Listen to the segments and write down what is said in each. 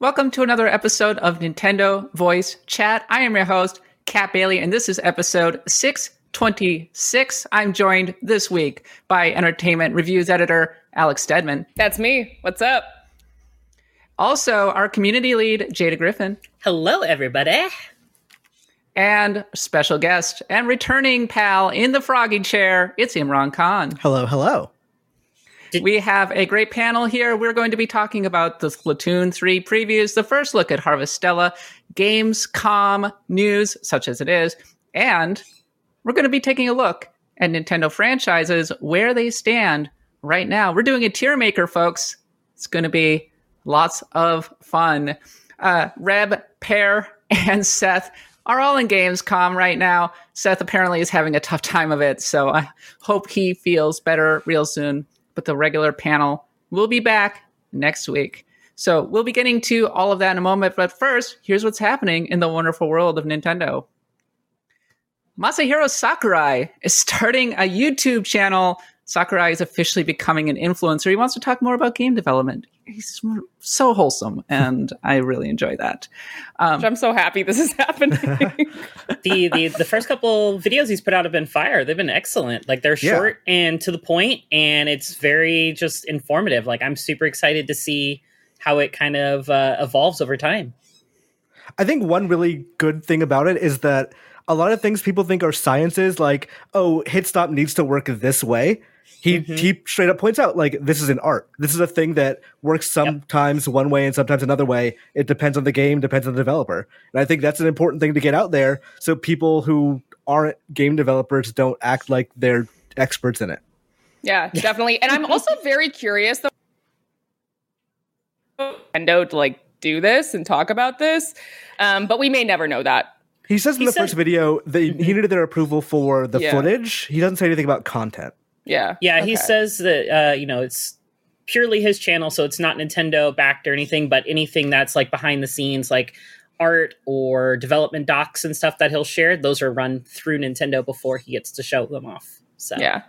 Welcome to another episode of Nintendo Voice Chat. I am your host, Kat Bailey, and this is episode 626. I'm joined this week by entertainment reviews editor Alex Stedman. That's me. What's up? Also, our community lead, Jada Griffin. Hello, everybody. And special guest and returning pal in the froggy chair, it's Imran Khan. Hello, hello. We have a great panel here. We're going to be talking about the Splatoon 3 previews, the first look at Harvestella, Gamescom news, such as it is, and we're going to be taking a look at Nintendo franchises, where they stand right now. We're doing a tier maker, folks. It's going to be lots of fun. Uh, Reb, Peer, and Seth are all in Gamescom right now. Seth apparently is having a tough time of it, so I hope he feels better real soon but the regular panel will be back next week. So we'll be getting to all of that in a moment. But first, here's what's happening in the wonderful world of Nintendo. Masahiro Sakurai is starting a YouTube channel. Sakurai is officially becoming an influencer. He wants to talk more about game development. He's so wholesome, and I really enjoy that. Um, I'm so happy this is happening. the, the the first couple videos he's put out have been fire. They've been excellent. Like they're short yeah. and to the point, and it's very just informative. Like I'm super excited to see how it kind of uh, evolves over time. I think one really good thing about it is that a lot of things people think are sciences, like, oh, hit stop needs to work this way. He mm-hmm. he straight up points out like this is an art. This is a thing that works sometimes yep. one way and sometimes another way. It depends on the game, depends on the developer. And I think that's an important thing to get out there so people who aren't game developers don't act like they're experts in it. Yeah, definitely. and I'm also very curious though Nintendo to like do this and talk about this. Um, but we may never know that. He says in he the said, first video that mm-hmm. he needed their approval for the yeah. footage. He doesn't say anything about content. Yeah. Yeah, okay. he says that uh, you know, it's purely his channel, so it's not Nintendo backed or anything, but anything that's like behind the scenes, like art or development docs and stuff that he'll share, those are run through Nintendo before he gets to show them off. So yeah.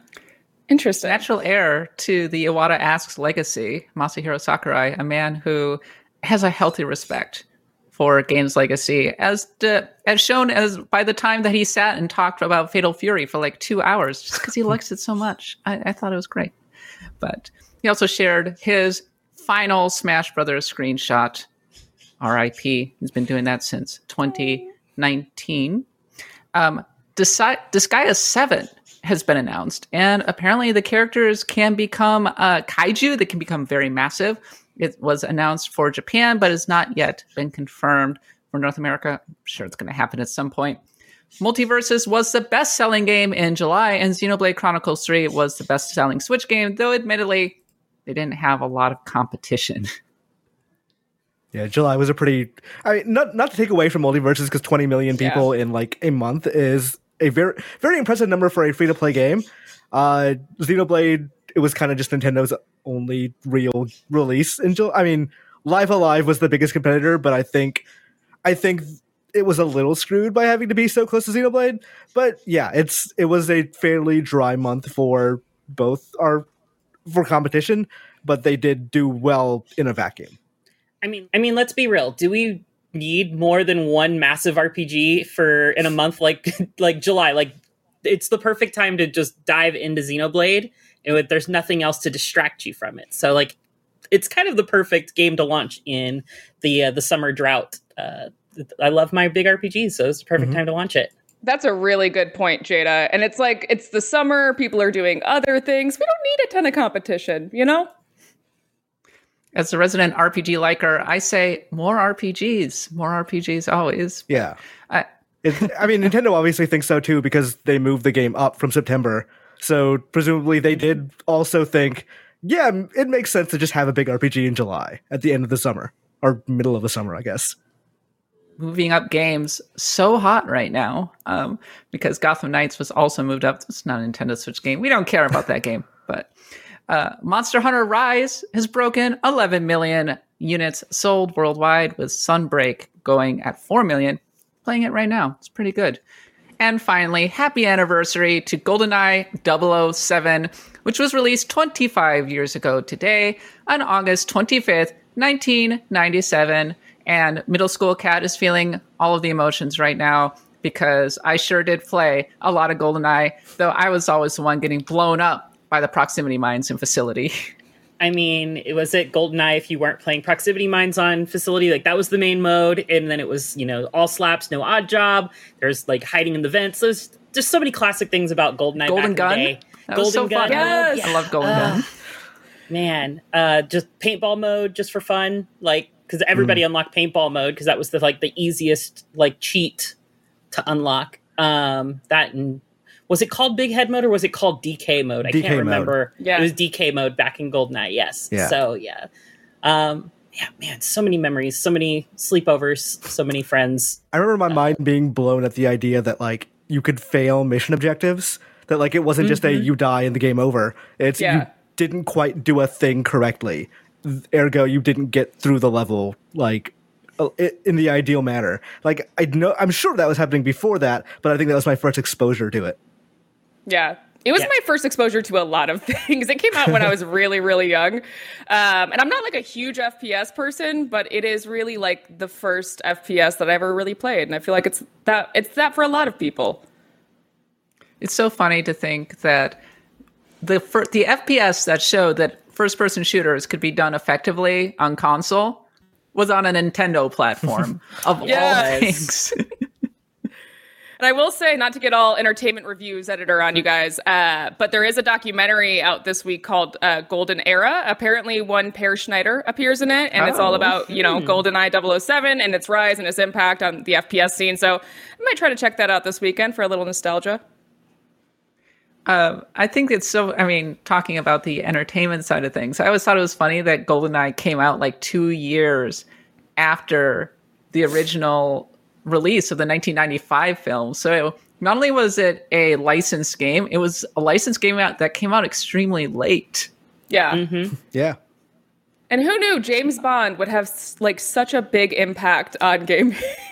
Interesting. Natural heir to the Iwata Asks legacy, Masahiro Sakurai, a man who has a healthy respect for Games Legacy, as de, as shown as by the time that he sat and talked about Fatal Fury for like two hours, just because he likes it so much. I, I thought it was great. But he also shared his final Smash Brothers screenshot. R.I.P. He's been doing that since 2019. Um, Disgaea 7 has been announced, and apparently the characters can become uh, kaiju that can become very massive. It was announced for Japan, but has not yet been confirmed for North America. I'm sure it's going to happen at some point. MultiVersus was the best selling game in July, and Xenoblade Chronicles 3 was the best selling Switch game, though admittedly, they didn't have a lot of competition. Yeah, July was a pretty. I mean, not not to take away from MultiVersus because 20 million people in like a month is a very very impressive number for a free to play game. Uh, Xenoblade, it was kind of just Nintendo's only real release in July. I mean, Live A Live was the biggest competitor, but I think, I think it was a little screwed by having to be so close to Xenoblade. But yeah, it's it was a fairly dry month for both our for competition, but they did do well in a vacuum. I mean, I mean, let's be real. Do we need more than one massive RPG for in a month like like July? Like it's the perfect time to just dive into Xenoblade and there's nothing else to distract you from it. So like it's kind of the perfect game to launch in the uh, the summer drought. Uh, I love my big RPGs, so it's the perfect mm-hmm. time to launch it. That's a really good point, Jada. And it's like it's the summer, people are doing other things. We don't need a ton of competition, you know? As a resident RPG liker, I say more RPGs, more RPGs always. Yeah. I, it, I mean, Nintendo obviously thinks so too because they moved the game up from September. So presumably they did also think, yeah, it makes sense to just have a big RPG in July at the end of the summer or middle of the summer, I guess. Moving up games so hot right now um, because Gotham Knights was also moved up. It's not a Nintendo Switch game. We don't care about that game, but uh, Monster Hunter Rise has broken 11 million units sold worldwide, with Sunbreak going at 4 million. Playing it right now. It's pretty good. And finally, happy anniversary to GoldenEye 007, which was released 25 years ago today on August 25th, 1997. And Middle School Cat is feeling all of the emotions right now because I sure did play a lot of GoldenEye, though I was always the one getting blown up by the proximity mines in facility. I mean, it was it GoldenEye if you weren't playing proximity mines on facility, like that was the main mode, and then it was you know all slaps, no Oddjob. There's like hiding in the vents. There's just so many classic things about GoldenEye. Golden Gun, that Golden so Gun, yes! I love Golden uh, Gun. Man, uh, just paintball mode just for fun, like because everybody mm. unlocked paintball mode because that was the like the easiest like cheat to unlock. Um, that and was it called Big Head mode or was it called DK mode? I DK can't remember. Mode. Yeah, it was DK mode back in Goldeneye. Yes. Yeah. So yeah, um, yeah, man, so many memories, so many sleepovers, so many friends. I remember my uh, mind being blown at the idea that like you could fail mission objectives. That like it wasn't mm-hmm. just a mm-hmm. you die and the game over. It's yeah. you didn't quite do a thing correctly. Ergo, you didn't get through the level like uh, in the ideal manner. Like I know, I'm sure that was happening before that, but I think that was my first exposure to it. Yeah. It was yeah. my first exposure to a lot of things. It came out when I was really, really young. Um, and I'm not like a huge FPS person, but it is really like the first FPS that I ever really played. And I feel like it's that it's that for a lot of people. It's so funny to think that the fir- the FPS that showed that first person shooters could be done effectively on console was on a Nintendo platform of all things. And I will say, not to get all entertainment reviews editor on you guys, uh, but there is a documentary out this week called uh, Golden Era. Apparently, one Peer Schneider appears in it, and oh. it's all oh. about you know hmm. GoldenEye 007 and its rise and its impact on the FPS scene. So I might try to check that out this weekend for a little nostalgia. Uh, I think it's so. I mean, talking about the entertainment side of things, I always thought it was funny that GoldenEye came out like two years after the original release of the 1995 film. So not only was it a licensed game, it was a licensed game out that came out extremely late. Yeah. Mm-hmm. Yeah. And who knew James Bond would have like such a big impact on gaming?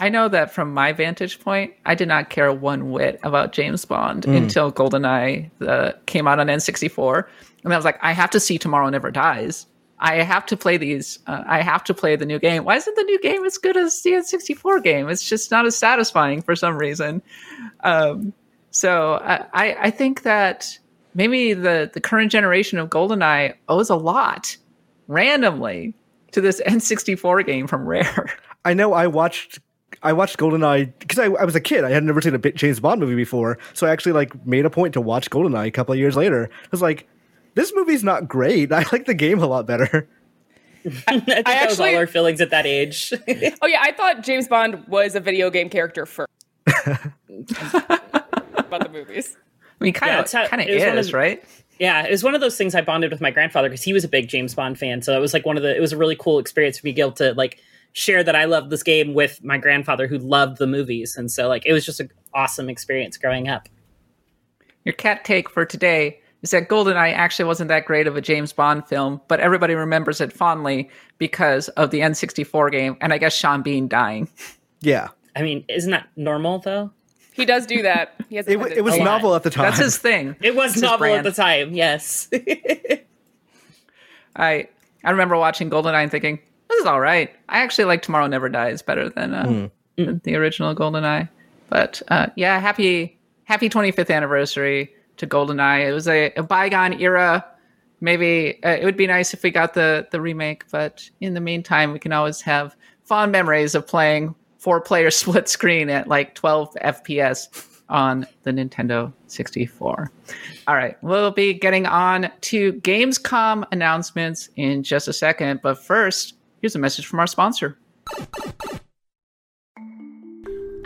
I know that from my vantage point, I did not care one whit about James Bond mm. until GoldenEye uh, came out on N64. And I was like, I have to see Tomorrow Never Dies. I have to play these. Uh, I have to play the new game. Why isn't the new game as good as the N64 game? It's just not as satisfying for some reason. Um, so I, I think that maybe the, the current generation of GoldenEye owes a lot randomly to this N64 game from Rare. I know I watched I watched GoldenEye because I, I was a kid. I had never seen a James Bond movie before, so I actually like made a point to watch GoldenEye a couple of years later. I was like, this movie's not great. I like the game a lot better. I, think I that was all our feelings at that age. oh yeah, I thought James Bond was a video game character first. about the movies. I mean, kind of, yeah, kind of is, of, right? Yeah, it was one of those things I bonded with my grandfather because he was a big James Bond fan. So it was like one of the it was a really cool experience for me to be able to like share that I loved this game with my grandfather who loved the movies. And so like it was just an awesome experience growing up. Your cat take for today is that GoldenEye actually wasn't that great of a James Bond film, but everybody remembers it fondly because of the N64 game and I guess Sean Bean dying. Yeah. I mean, isn't that normal though? He does do that. He has It, w- it was lot. novel at the time. That's his thing. It was It's novel at the time, yes. I I remember watching GoldenEye and thinking, this is all right. I actually like Tomorrow Never Dies better than, uh, than the original GoldenEye. But uh, yeah, happy happy 25th anniversary to GoldenEye. It was a, a bygone era. Maybe uh, it would be nice if we got the the remake, but in the meantime, we can always have fond memories of playing four player split screen at like 12 FPS on the Nintendo 64. All right, we'll be getting on to Gamescom announcements in just a second, but first, here's a message from our sponsor.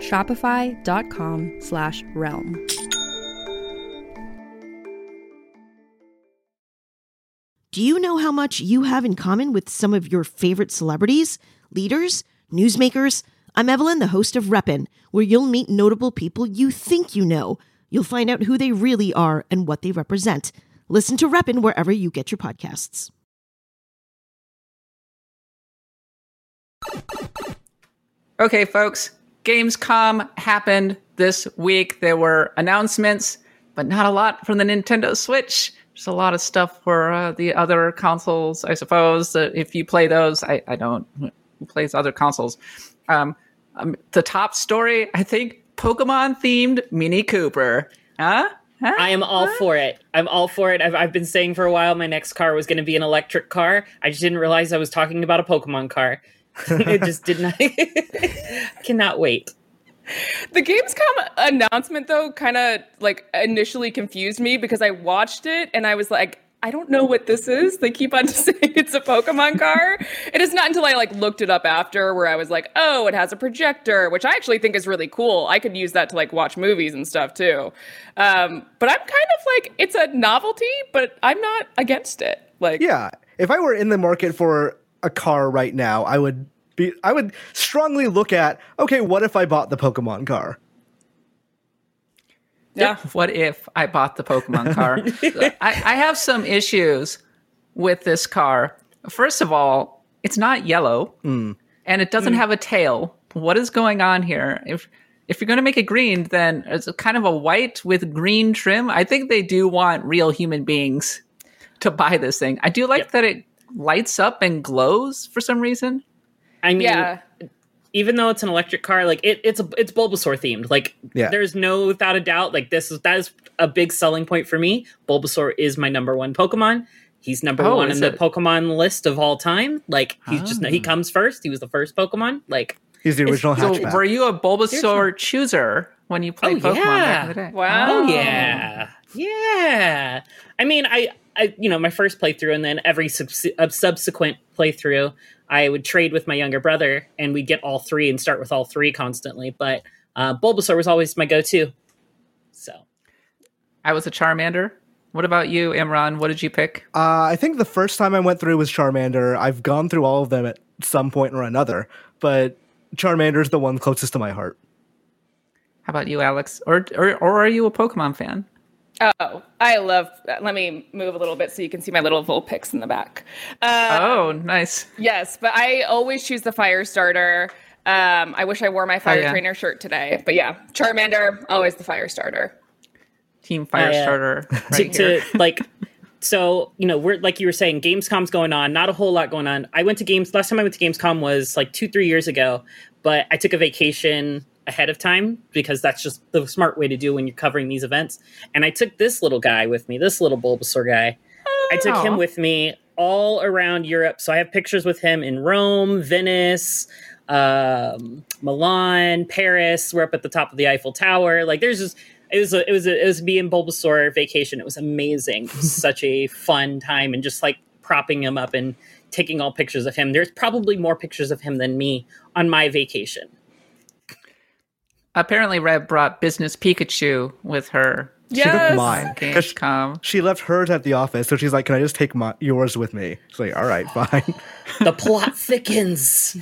Shopify.com slash realm. Do you know how much you have in common with some of your favorite celebrities, leaders, newsmakers? I'm Evelyn, the host of Reppin', where you'll meet notable people you think you know. You'll find out who they really are and what they represent. Listen to Reppin' wherever you get your podcasts. Okay, folks, Gamescom happened this week. There were announcements, but not a lot from the Nintendo Switch. There's a lot of stuff for uh, the other consoles, I suppose. Uh, if you play those, I, I don't. Who plays other consoles? Um, um, the top story, I think, Pokemon themed Mini Cooper. Huh? Huh? I am all for it. I'm all for it. I've, I've been saying for a while my next car was going to be an electric car. I just didn't realize I was talking about a Pokemon car. it just did not. Cannot wait. The Gamescom announcement though kind of like initially confused me because I watched it and I was like I don't know what this is. They keep on saying it's a Pokemon car. it is not until I like looked it up after where I was like, "Oh, it has a projector," which I actually think is really cool. I could use that to like watch movies and stuff too. Um, but I'm kind of like it's a novelty, but I'm not against it. Like Yeah, if I were in the market for a car right now, I would be I would strongly look at okay, what if I bought the Pokemon car? yeah. What if I bought the Pokemon car? I, I have some issues with this car. First of all, it's not yellow hmm. and it doesn't hmm. have a tail. What is going on here? If if you're going to make it green, then it's kind of a white with green trim. I think they do want real human beings to buy this thing. I do like Yep. that it lights up and glows for some reason. I mean, Yeah. even though it's an electric car, like it, it's a, it's Bulbasaur themed. Like, Yeah. there's no without a doubt. Like this is that is a big selling point for me. Bulbasaur is my number one Pokemon. He's number Oh, one in is the it? Pokemon list of all time. Like he's just no he ah. comes first. He was the first Pokemon. Like He's the original So were you a Bulbasaur chooser when you played Oh, Pokemon back in the day. Wow. Oh yeah, yeah. I mean, I, I, you know, my first playthrough, and then every subs- uh, subsequent playthrough, I would trade with my younger brother, and we'd get all three and start with all three constantly. But uh, Bulbasaur was always my go-to. So I was a Charmander. What about you, Imran? What did you pick? Uh, I think the first time I went through was Charmander. I've gone through all of them at some point or another, but Charmander's the one closest to my heart. How about you, Alex? Or or, or are you a Pokemon fan? Oh, I love. Let me move a little bit so you can see my little Vulpix in the back. Uh, oh, nice. Yes, but I always choose the fire starter. Um, I wish I wore my fire yeah. trainer shirt today, but yeah, Charmander, always the fire starter. Team Fire I, uh, Starter. Right here. to like so you know we're like you were saying gamescom's going on not a whole lot going on i went to games last time i went to gamescom was like two three years ago but i took a vacation ahead of time because that's just the smart way to do when you're covering these events and i took this little guy with me this little bulbasaur guy i took him with me all around europe so i have pictures with him in rome venice um, milan paris we're up at the top of the eiffel tower like there's just it was a, it was a, it was me and Bulbasaur vacation. It was amazing. It was such a fun time, and just like propping him up and taking all pictures of him. There's probably more pictures of him than me on my vacation. Apparently, Reb brought Business Pikachu with her. She took Yes. mine. 'Cause Gamescom. She left hers at the office, so she's like, "Can I just take my yours with me?" She's like, "All right, fine." The plot thickens.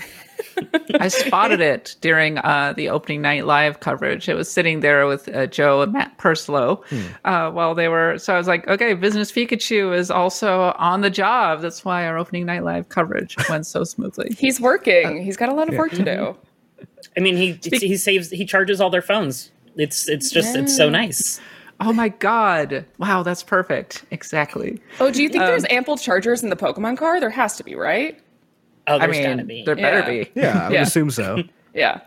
I spotted it during uh, the opening night live coverage. It was sitting there with uh, Joe and Matt Purslow uh, while they were. So I was like, okay, Business Pikachu is also on the job. That's why our opening night live coverage went so smoothly. He's working. He's got a lot of work to do. I mean, he he saves he charges all their phones. It's it's just it's so nice. Oh my god! Wow, that's perfect. Exactly. Oh, do you think there's um, ample chargers in the Pokemon car? There has to be, right? Oh, I there's gotta mean, be. there better Yeah. be. Yeah, I would Yeah. assume so. Yeah.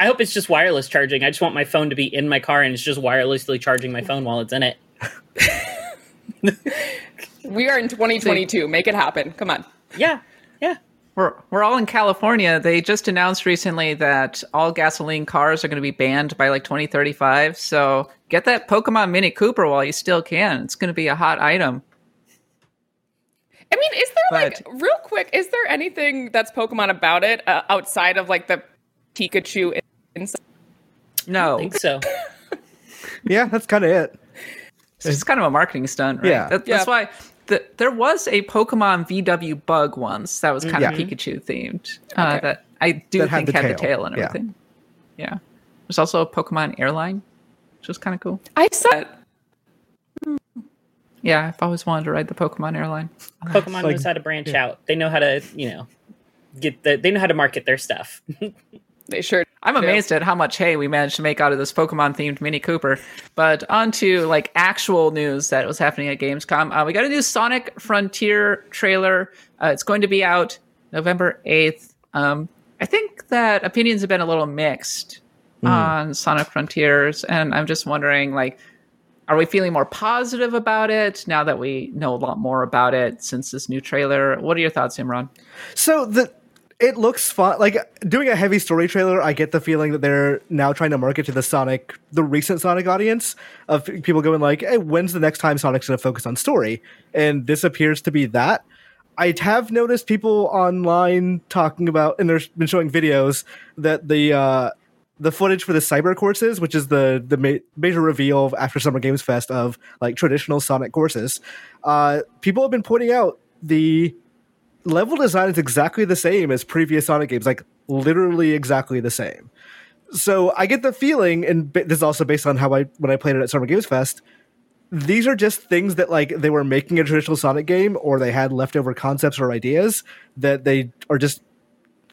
I hope it's just wireless charging. I just want my phone to be in my car and it's just wirelessly charging my phone while it's in it. We are in 2022. Make it happen. Come on. Yeah, yeah. We're we're all in California. They just announced recently that all gasoline cars are going to be banned by like 2035. So get that Pokemon Mini Cooper while you still can. It's going to be a hot item. I mean, is there like real quick? Is there anything that's Pokemon about it uh, outside of like the Pikachu? Inside? No, I think so. Yeah, that's kind of it. It's just kind of a marketing stunt, right? Yeah. That, that's Yeah. why the, there was a Pokemon VW bug once that was kind of Yeah. Pikachu themed. Uh, Okay. that I do That had think the had the tail. tail and everything. Yeah. There's also a Pokemon airline, which was kind of cool. I saw. said Yeah, I've always wanted to ride the Pokemon airline. Pokemon Like- knows how to branch out. They know how to, you know, get the. They know how to market their stuff. they sure. I'm amazed at how much hay we managed to make out of this Pokemon themed Mini Cooper. But on to like actual news that was happening at Gamescom. Uh, we got a new Sonic Frontier trailer. Uh, it's going to be out November 8th. Um, I think that opinions have been a little mixed on Sonic Frontiers, and I'm just wondering, like, are we feeling more positive about it now that we know a lot more about it since this new trailer? What are your thoughts, Imran? So the it looks fun. Like doing a heavy story trailer, I get the feeling that they're now trying to market to the Sonic, the recent Sonic audience of people going like, "Hey, when's the next time Sonic's going to focus on story?" And this appears to be that. I have noticed people online talking about, and there's been showing videos that the uh, the footage for the cyber courses, which is the the ma- major reveal after Summer Games Fest of like traditional Sonic courses, uh, people have been pointing out the level design is exactly the same as previous Sonic games, like literally exactly the same. So I get the feeling, and this is also based on how I when I played it at Summer Games Fest. These are just things that like they were making a traditional Sonic game, or they had leftover concepts or ideas that they are just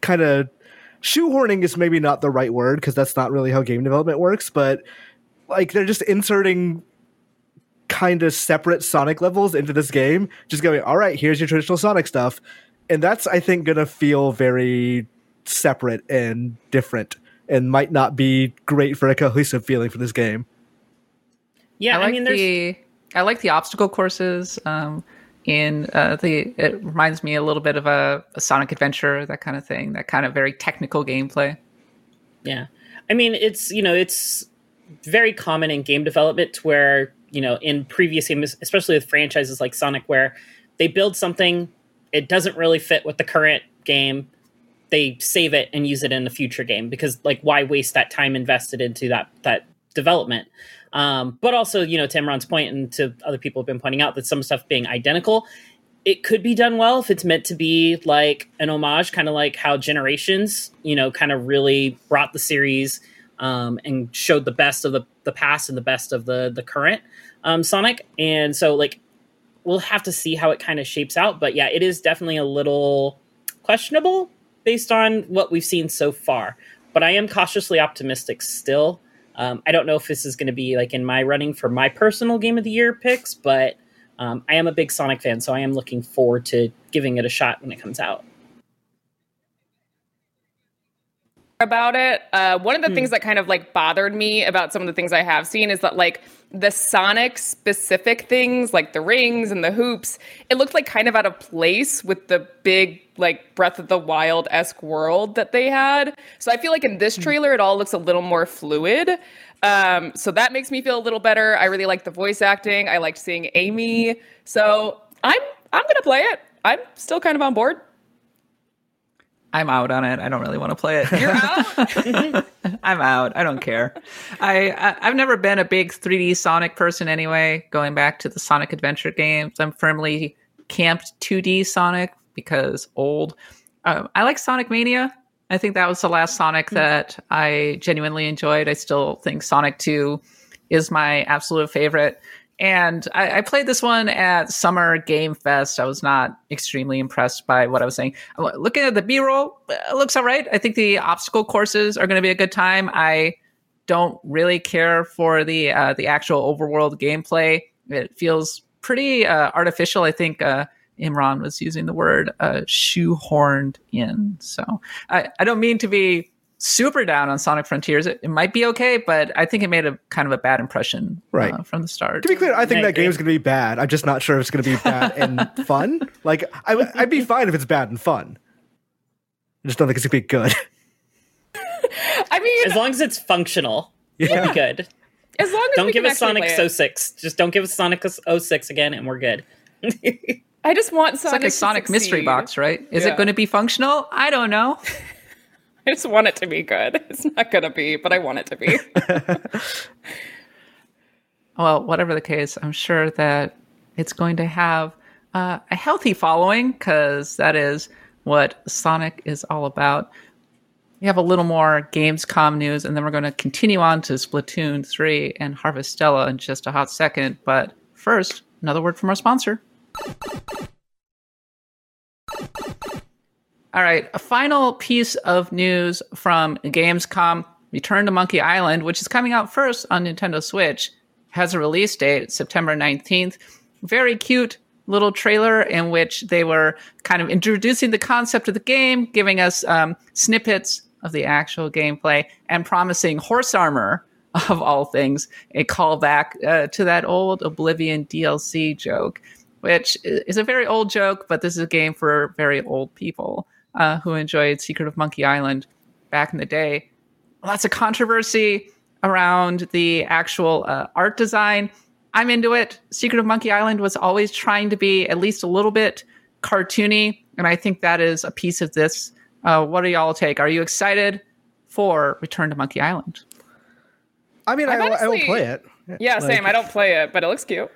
kind of shoehorning is maybe not the right word because that's not really how game development works, but like they're just inserting kind of separate Sonic levels into this game, just going, all right, here's your traditional Sonic stuff. And that's, I think, going to feel very separate and different and might not be great for a cohesive feeling for this game. yeah, I I, like mean, there's the I like the obstacle courses. Um, in uh, the it reminds me a little bit of a, a Sonic Adventure, that kind of thing, that kind of very technical gameplay. Yeah. I mean, it's, you know, it's very common in game development where you know in previous games especially with franchises like sonic where they build something it doesn't really fit with the current game they save it and use it in a future game because like why waste that time invested into that that development? Um, but also you know to Imran's point and to other people have been pointing out that some stuff being identical it could be done well if it's meant to be like an homage kind of like how generations you know kind of really brought the series um, and showed the best of the, the past and the best of the the current um, sonic and so like we'll have to see how it kind of shapes out but yeah it is definitely a little questionable based on what we've seen so far. But I am cautiously optimistic still. Um, I don't know if this is going to be like in my running for my personal game of the year picks, but um, I am a big Sonic fan, so I am looking forward to giving it a shot when it comes out. About it. Uh, one of the hmm. things that kind of like bothered me about some of the things I have seen is that like the Sonic specific things, like the rings and the hoops, it looked like kind of out of place with the big like Breath of the Wild esque world that they had. So I feel like in this hmm. trailer, it all looks a little more fluid. Um, so that makes me feel a little better. I really like the voice acting. I liked seeing Amy. So I'm I'm gonna play it. I'm still kind of on board. I'm out on it. I don't really want to play it. You're out. I'm out. I don't care. I, I have never been a big 3D Sonic person anyway. Going back to the Sonic Adventure games, I'm firmly camped 2D Sonic because old. Uh, I like Sonic Mania. I think that was the last Sonic hmm. that I genuinely enjoyed. I still think Sonic 2 is my absolute favorite. And I, I, played this one at Summer Game Fest. I was not extremely impressed by what I was saying. Looking at the B roll, looks all right. I think the obstacle courses are going to be a good time. I don't really care for the uh, the actual overworld gameplay. It feels pretty uh, artificial. I think uh, Imran was using the word uh, shoehorned in. So I, I don't mean to be super down on Sonic Frontiers. It, it, might be okay, but I think it made a kind of a bad impression right uh, from the start. To be clear, I think that game's going to be bad. I'm just not sure if it's going to be bad and fun. Like I, would be fine if it's bad and fun. I just don't think it's going to be good. I mean, as long as it's functional, yeah. it'll be good. As long as don't give us Sonic 06. Just don't give us Sonic 06 again, and we're good. I just want Sonic. It's like a Sonic mystery box, right? Is yeah. it going to be functional? I don't know. I just want it to be good. It's not going to be, but I want it to be. well, whatever the case, I'm sure that it's going to have uh, a healthy following because that is what Sonic is all about. We have a little more Gamescom news, and then we're going to continue on to Splatoon 3 and Harvestella in just a hot second. But first, another word from our sponsor. All right, a final piece of news from Gamescom. Return to Monkey Island, which is coming out first on Nintendo Switch, has a release date, September 19th. Very cute little trailer in which they were kind of introducing the concept of the game, giving us um, snippets of the actual gameplay, and promising horse armor, of all things, a callback uh, to that old Oblivion DLC joke, which is a very old joke, but this is a game for very old people uh, who enjoyed Secret of Monkey Island back in the day. Lots of controversy around the actual uh, art design. I'm into it. Secret of Monkey Island was always trying to be at least a little bit cartoony, and I think that is a piece of this. Uh, what do y'all take? Are you excited for Return to Monkey Island? I mean, I, honestly, I, will play it. Yeah, like, same. I don't play it, but it looks cute.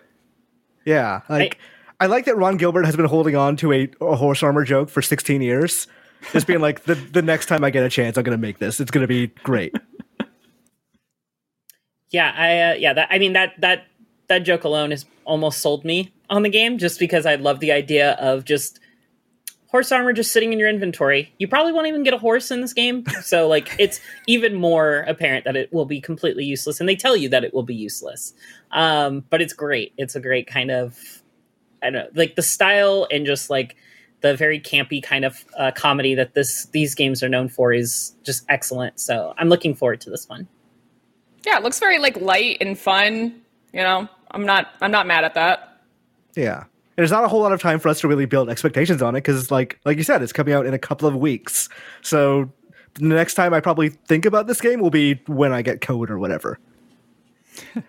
Yeah, like I like that Ron Gilbert has been holding on to a, a horse armor joke for 16 years. Just being like, the, the next time I get a chance, I'm going to make this. It's going to be great. yeah, I uh, yeah, that I mean that that that joke alone has almost sold me on the game just because I love the idea of just horse armor just sitting in your inventory. You probably won't even get a horse in this game. So like it's even more apparent that it will be completely useless and they tell you that it will be useless. Um, but it's great. It's a great kind of I don't know, like the style and just like the very campy kind of uh, comedy that this these games are known for is just excellent. So I'm looking forward to this one. Yeah, it looks very like light and fun. You know, I'm not I'm not mad at that. Yeah. And There's not a whole lot of time for us to really build expectations on it because, like, like you said, it's coming out in a couple of weeks. So the next time I probably think about this game will be when I get code or whatever.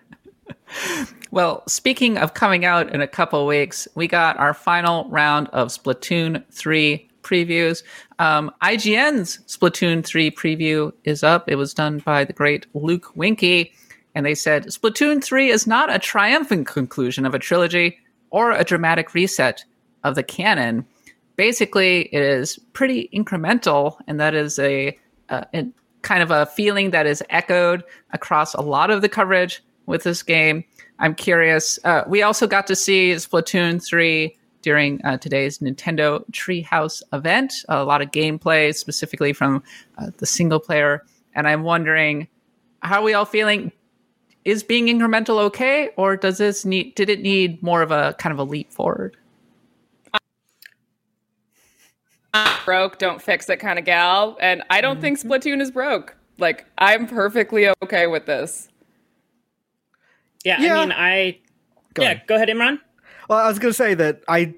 Well, speaking of coming out in a couple weeks, we got our final round of Splatoon 3 previews. Um, IGN's Splatoon 3 preview is up. It was done by the great Luke Winkie. and they said Splatoon 3 is not a triumphant conclusion of a trilogy or a dramatic reset of the canon. Basically, it is pretty incremental, and that is a, a, a kind of a feeling that is echoed across a lot of the coverage with this game. I'm curious. Uh, we also got to see Splatoon 3 during uh, today's Nintendo Treehouse event. A lot of gameplay, specifically from uh, the single player. And I'm wondering, how are we all feeling? Is being incremental okay, or does this need? Did it need more of a kind of a leap forward? broke, don't fix it kind of gal. And I don't think Splatoon is broke. Like, I'm perfectly okay with this. Yeah, Yeah. I mean, I Go yeah. ahead. Go ahead, Imran. Well, I was gonna say that I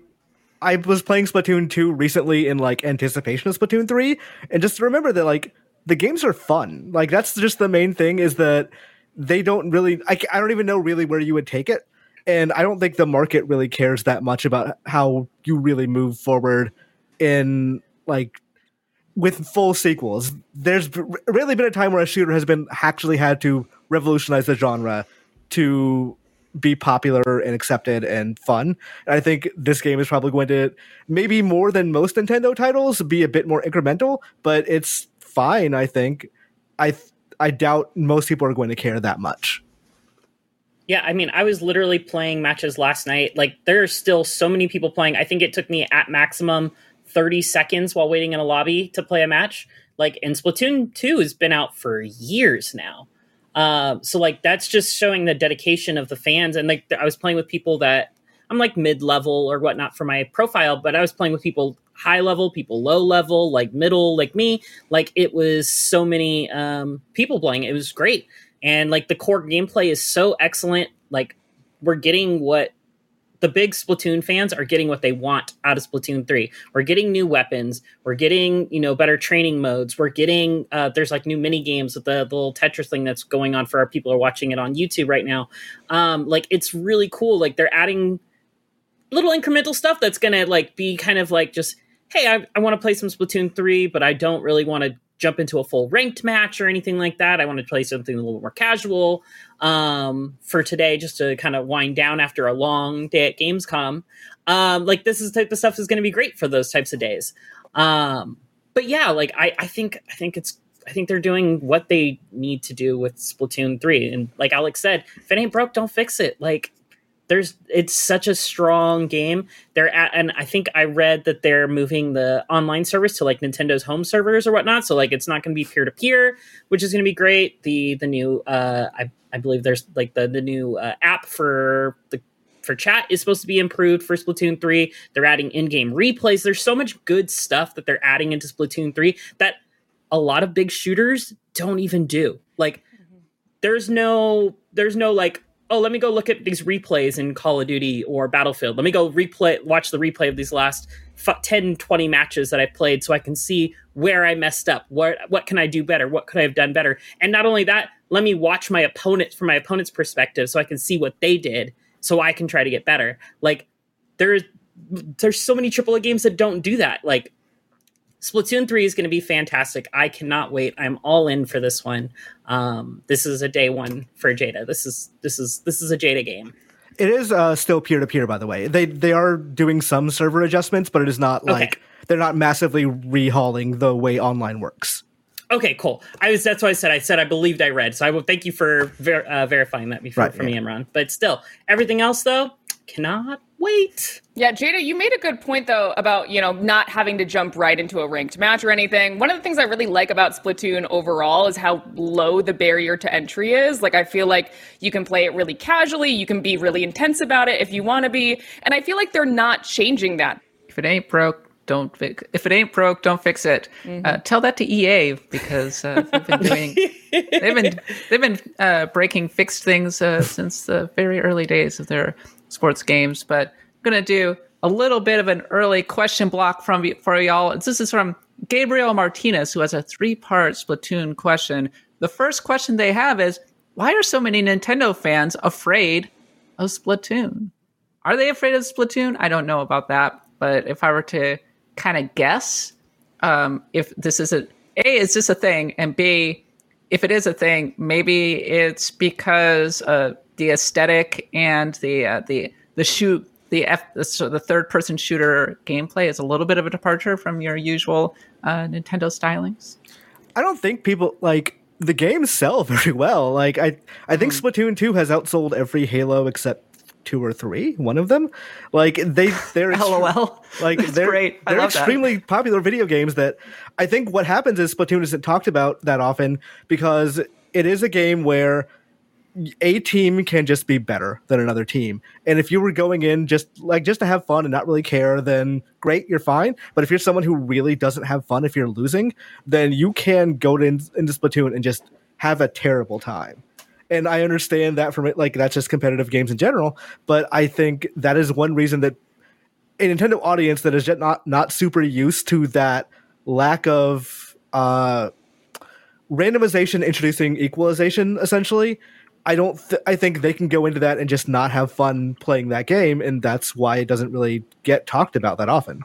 I was playing Splatoon 2 recently in like anticipation of Splatoon 3, and just remember that like the games are fun. Like that's just the main thing is that they don't really I, I don't even know really where you would take it. And I don't think the market really cares that much about how you really move forward in like with full sequels. There's really been a time where a shooter has been actually had to revolutionize the genre to be popular and accepted and fun. And I think this game is probably going to maybe more than most Nintendo titles be a bit more incremental, but it's fine, I think. I I doubt most people are going to care that much. Yeah, I mean, I was literally playing matches last night. Like, there are still so many people playing. I think it took me at maximum 30 seconds while waiting in a lobby to play a match. Like, and Splatoon 2 has been out for years now. Um, so, like, that's just showing the dedication of the fans. And, like, I was playing with people that I'm like mid level or whatnot for my profile, but I was playing with people high level, people low level, like middle, like me. Like, it was so many um, people playing. It was great and like the core gameplay is so excellent like we're getting what the big splatoon fans are getting what they want out of splatoon 3 we're getting new weapons. We're getting you know better training modes. We're getting uh, there's like new mini games with the, the little tetris thing that's going on for our people who are watching it on youtube right now. Um, like it's really cool. Like they're adding little incremental stuff that's gonna like be kind of like just hey i, I want to play some splatoon 3 but i don't really want to jump into a full ranked match or anything like that i want to play something a little more casual um, for today just to kind of wind down after a long day at gamescom um, like this is type of stuff is going to be great for those types of days um, but yeah like I, I think i think it's I think they're doing what they need to do with Splatoon 3. And like Alex said, if it ain't broke, don't fix it. Like there's it's such a strong game. They're at and I think I read that they're moving the online service to like Nintendo's home servers or whatnot. So like it's not gonna be peer to peer, which is gonna be great. The the new uh I, I believe there's like the the new uh, app for the for chat is supposed to be improved for Splatoon 3. They're adding in-game replays. There's so much good stuff that they're adding into Splatoon 3 that a lot of big shooters don't even do. Like there's no there's no like oh let me go look at these replays in Call of Duty or Battlefield. Let me go replay watch the replay of these last f- 10 20 matches that I played so I can see where I messed up. What what can I do better? What could I have done better? And not only that, let me watch my opponent from my opponent's perspective so I can see what they did so I can try to get better. Like there's there's so many AAA games that don't do that. Like Splatoon 3 is going to be fantastic. I cannot wait. I'm all in for this one. Um, this is a day one for Jada. This is this is this is a Jada game. It is uh, still peer to peer, by the way. They they are doing some server adjustments, but it is not like they're not massively rehauling the way online works. Okay, cool. I was that's why I said I said I believed I read. So I will thank you for ver- uh, verifying that before Right, for me, yeah. Imran. But still, everything else though cannot wait. Yeah, Jada, you made a good point though about, you know, not having to jump right into a ranked match or anything. One of the things I really like about Splatoon overall is how low the barrier to entry is. Like I feel like you can play it really casually, you can be really intense about it if you want to be, and I feel like they're not changing that. If it ain't broke, don't fix. If it ain't broke, don't fix it. Uh, tell that to EA because uh, they've been doing. they've been they've been uh, breaking fixed things uh, since the very early days of their sports games. But I'm gonna do a little bit of an early question block from for y'all. This is from Gabriel Martinez, who has a three part Splatoon question. The first question they have is: why are so many Nintendo fans afraid of Splatoon? Are they afraid of Splatoon? I don't know about that, but if I were to kind of guess, um, if this is a a is this a thing, and b if it is a thing, maybe it's because uh, the aesthetic and the uh, the the shoot the F so the third person shooter gameplay is a little bit of a departure from your usual uh, Nintendo stylings. I don't think people like the games sell very well. Like I, I think Hmm. Splatoon two has outsold every Halo except two or three. One of them, like they, they're LOL. Like That's they're great. I they're love that. extremely popular video games. That I think what happens is Splatoon isn't talked about that often because it is a game where a team can just be better than another team. And if you were going in just like just to have fun and not really care, then great, you're fine. But if you're someone who really doesn't have fun if you're losing, then you can go to, into Splatoon and just have a terrible time. And I understand that from it, like that's just competitive games in general. But I think that is one reason that a Nintendo audience that is not not super used to that lack of uh, randomization introducing equalization essentially i don't th- i think they can go into that and just not have fun playing that game and that's why it doesn't really get talked about that often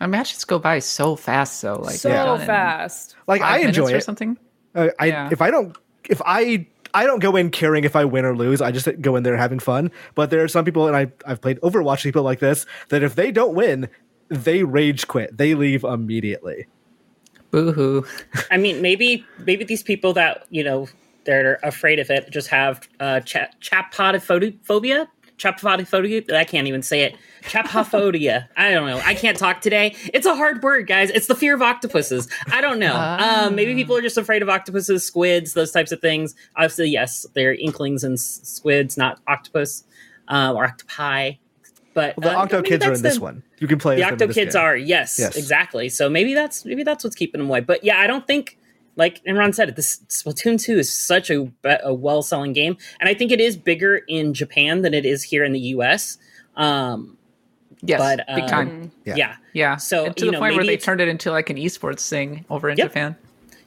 Our matches go by so fast, though. Like so they're done in fast. like i enjoy it or something. Uh, I Yeah. if I don't if I I don't go in caring if I win or lose. I just go in there having fun. But there are some people, and I I've played Overwatch people like this that if they don't win, they rage quit. They leave immediately. Boo hoo. I mean, maybe maybe these people that you know they're afraid of it just have uh, cha- chapodophobia. Chapodophobia. I can't even say it. Chapophobia. I don't know. I can't talk today. It's a hard word, guys. It's the fear of octopuses. I don't know. Um, maybe people are just afraid of octopuses, squids, those types of things. Obviously, yes, they're inklings and squids, not octopus uh, or octopi. But Well, the uh, Octo kids are in this one. You can play the octo kids game. are yes, Yes. exactly so maybe that's maybe that's what's keeping them away but yeah i don't think like Imran said this splatoon 2 is such a, a well-selling game and i think it is bigger in japan than it is here in the us um Yes, But, big um, time. Yeah. yeah Yeah. So, And to you the know, point where they turned it into like an esports thing over in Yep. Japan.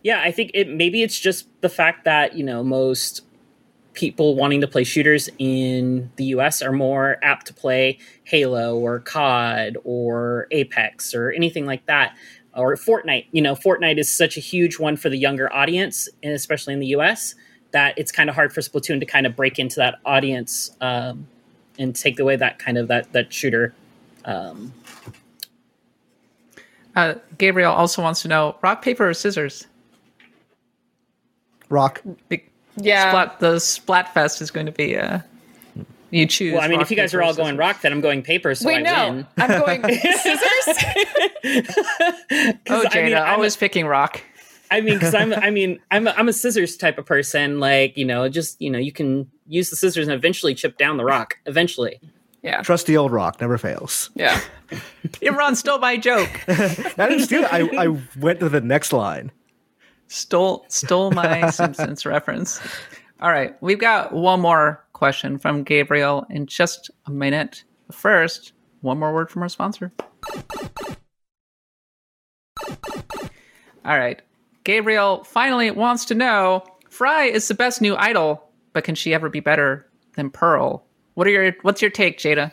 yeah i think it maybe it's just the fact that you know most people wanting to play shooters in the us are more apt to play halo or cod or apex or anything like that or fortnite you know fortnite is such a huge one for the younger audience and especially in the us that it's kind of hard for splatoon to kind of break into that audience um, and take away that kind of that that shooter um, Uh, Gabriel also wants to know rock, paper, or scissors. Rock. Big, Yeah. Splat, the Splatfest is going to be. Uh, you choose. well i mean rock, if you guys paper, are or all going rock then i'm going paper so Wait, i no. win I'm going scissors. Oh, I Jada, mean, I'm- always picking rock. I mean, because I'm, I mean, I'm, a, I'm a scissors type of person. Like, you know, just you know, you can use the scissors and eventually chip down the rock. Eventually, yeah. Trusty old rock never fails. Yeah. Imran stole my joke. I didn't steal it. I, I went to the next line. stole stole my Simpsons reference. All right, we've got one more question from Gabriel in just a minute. First, one more word from our sponsor. All right, Gabriel finally wants to know: Fry is the best new idol, but can she ever be better than Pearl? What are your What's your take, Jada?